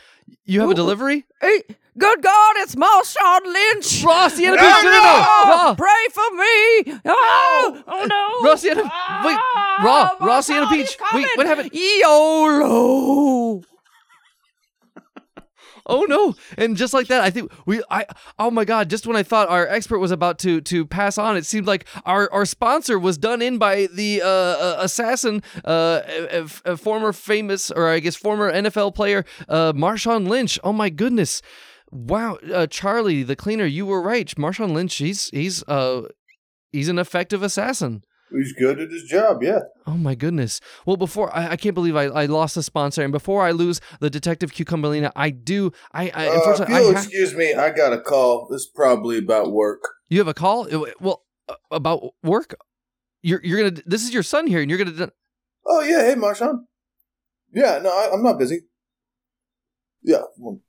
you have a delivery? Hey, good God, it's Marshawn Lynch. Rossiana No, Peach, no. Oh, pray for me. Oh, oh no. Rossiana, wait, Ra, Ah, Rossiana Peach, wait, what happened? YOLO. Oh no! And just like that, I think we. I. Oh my God! Just when I thought our expert was about to to pass on, it seemed like our our sponsor was done in by the uh, uh, assassin, uh, a, a- former famous or I guess former NFL player, uh, Marshawn Lynch. Oh my goodness! Wow, uh, Charlie, the cleaner, you were right. Marshawn Lynch, he's he's uh he's an effective assassin. He's good at his job, yeah. Oh my goodness. Well, before I, I can't believe I, I lost a sponsor, and before I lose the Detective Cucumberlina, I do. I, I Uh, unfortunately I you'll ha- excuse me, I got a call. This is probably about work. You have a call? Uh, Well, uh, about work? You're you're gonna. This is your son here, and you're gonna. Oh yeah, hey Marshawn. Yeah, no, I, I'm not busy. Yeah, well,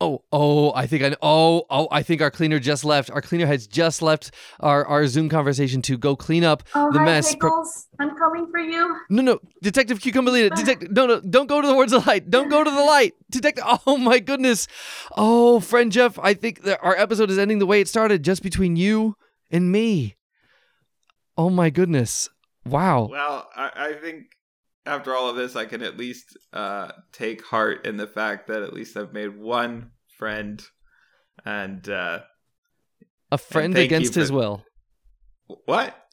Oh, oh, I think I. kn- Oh, oh, I think our cleaner just left. Our cleaner has just left our our Zoom conversation to go clean up oh, the hi, mess. Pro- pickles. I'm coming for you. no, no, Detective Cucumberlina. Ah. Detective. No, no, don't go towards the Words of light. Don't go to the light. Detective. Oh my goodness. Oh, friend Jeff, I think that our episode is ending the way it started, just between you and me. Oh my goodness. Wow. Well, I, I think after all of this, I can at least uh, take heart in the fact that at least I've made one friend, and uh, A friend against his will. what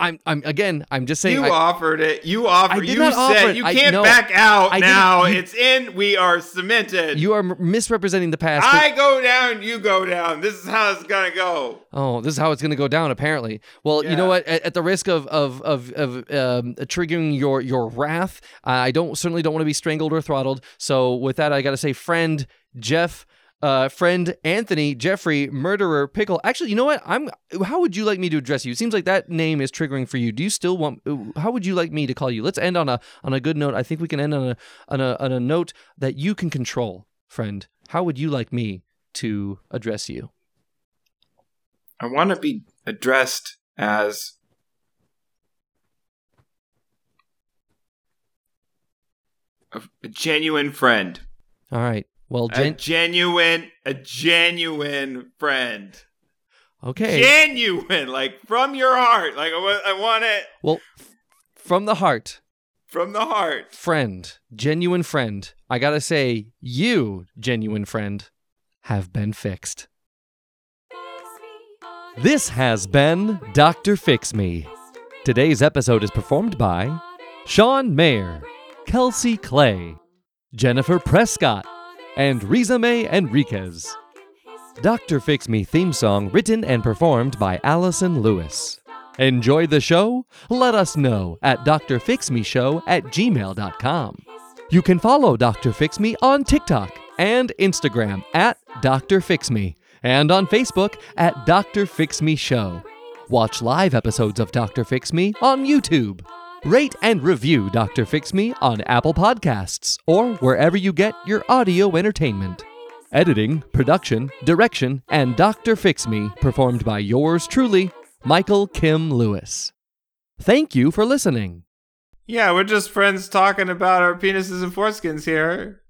I'm. I'm again. I'm just saying. you I- offered it. You offered. you offer said it. you can't no. back out I now. you- it's in. We are cemented. You are misrepresenting the past. I go down. You go down. This is how it's gonna go. oh, this is how it's to go down. Apparently. Well, you know what? At, at the risk of of of, of um, triggering your your wrath, I don't certainly don't want to be strangled or throttled. So with that, I got to say, friend Jeff. Uh, friend Anthony, Jeffrey, murderer, pickle. Actually, you know what? I'm. How would you like me to address you? It seems like that name is triggering for you. Do you still want? How would you like me to call you? Let's end on a on a good note. I think we can end on a on a on a note that you can control, friend. How would you like me to address you? I want to be addressed as a, a genuine friend. All right. Well, a genuine, a genuine friend. Okay. Genuine, like from your heart. Like I wa- I want it Well, f- from the heart, from the heart. friend, genuine friend. I gotta say, you, genuine friend, have been fixed. This has been Dr. Fix Me. Today's episode is performed by Sean Mayer, Kelsey Clay, Jennifer Prescott, and Riza May Enriquez. Dr. Fix Me theme song written and performed by Allison Lewis. Enjoy the show? Let us know at drfixmeshow at gmail.com. You can follow Dr. Fix Me on TikTok and Instagram at Dr. Fix Me and on Facebook at Dr. Fix Me Show. Watch live episodes of Dr. Fix Me on YouTube. Rate and review Dr. Fix Me on Apple Podcasts or wherever you get your audio entertainment. Editing, production, direction, and Dr. Fix Me performed by yours truly, Michael Kim Lewis. Thank you for listening. Yeah, we're just friends talking about our penises and foreskins here.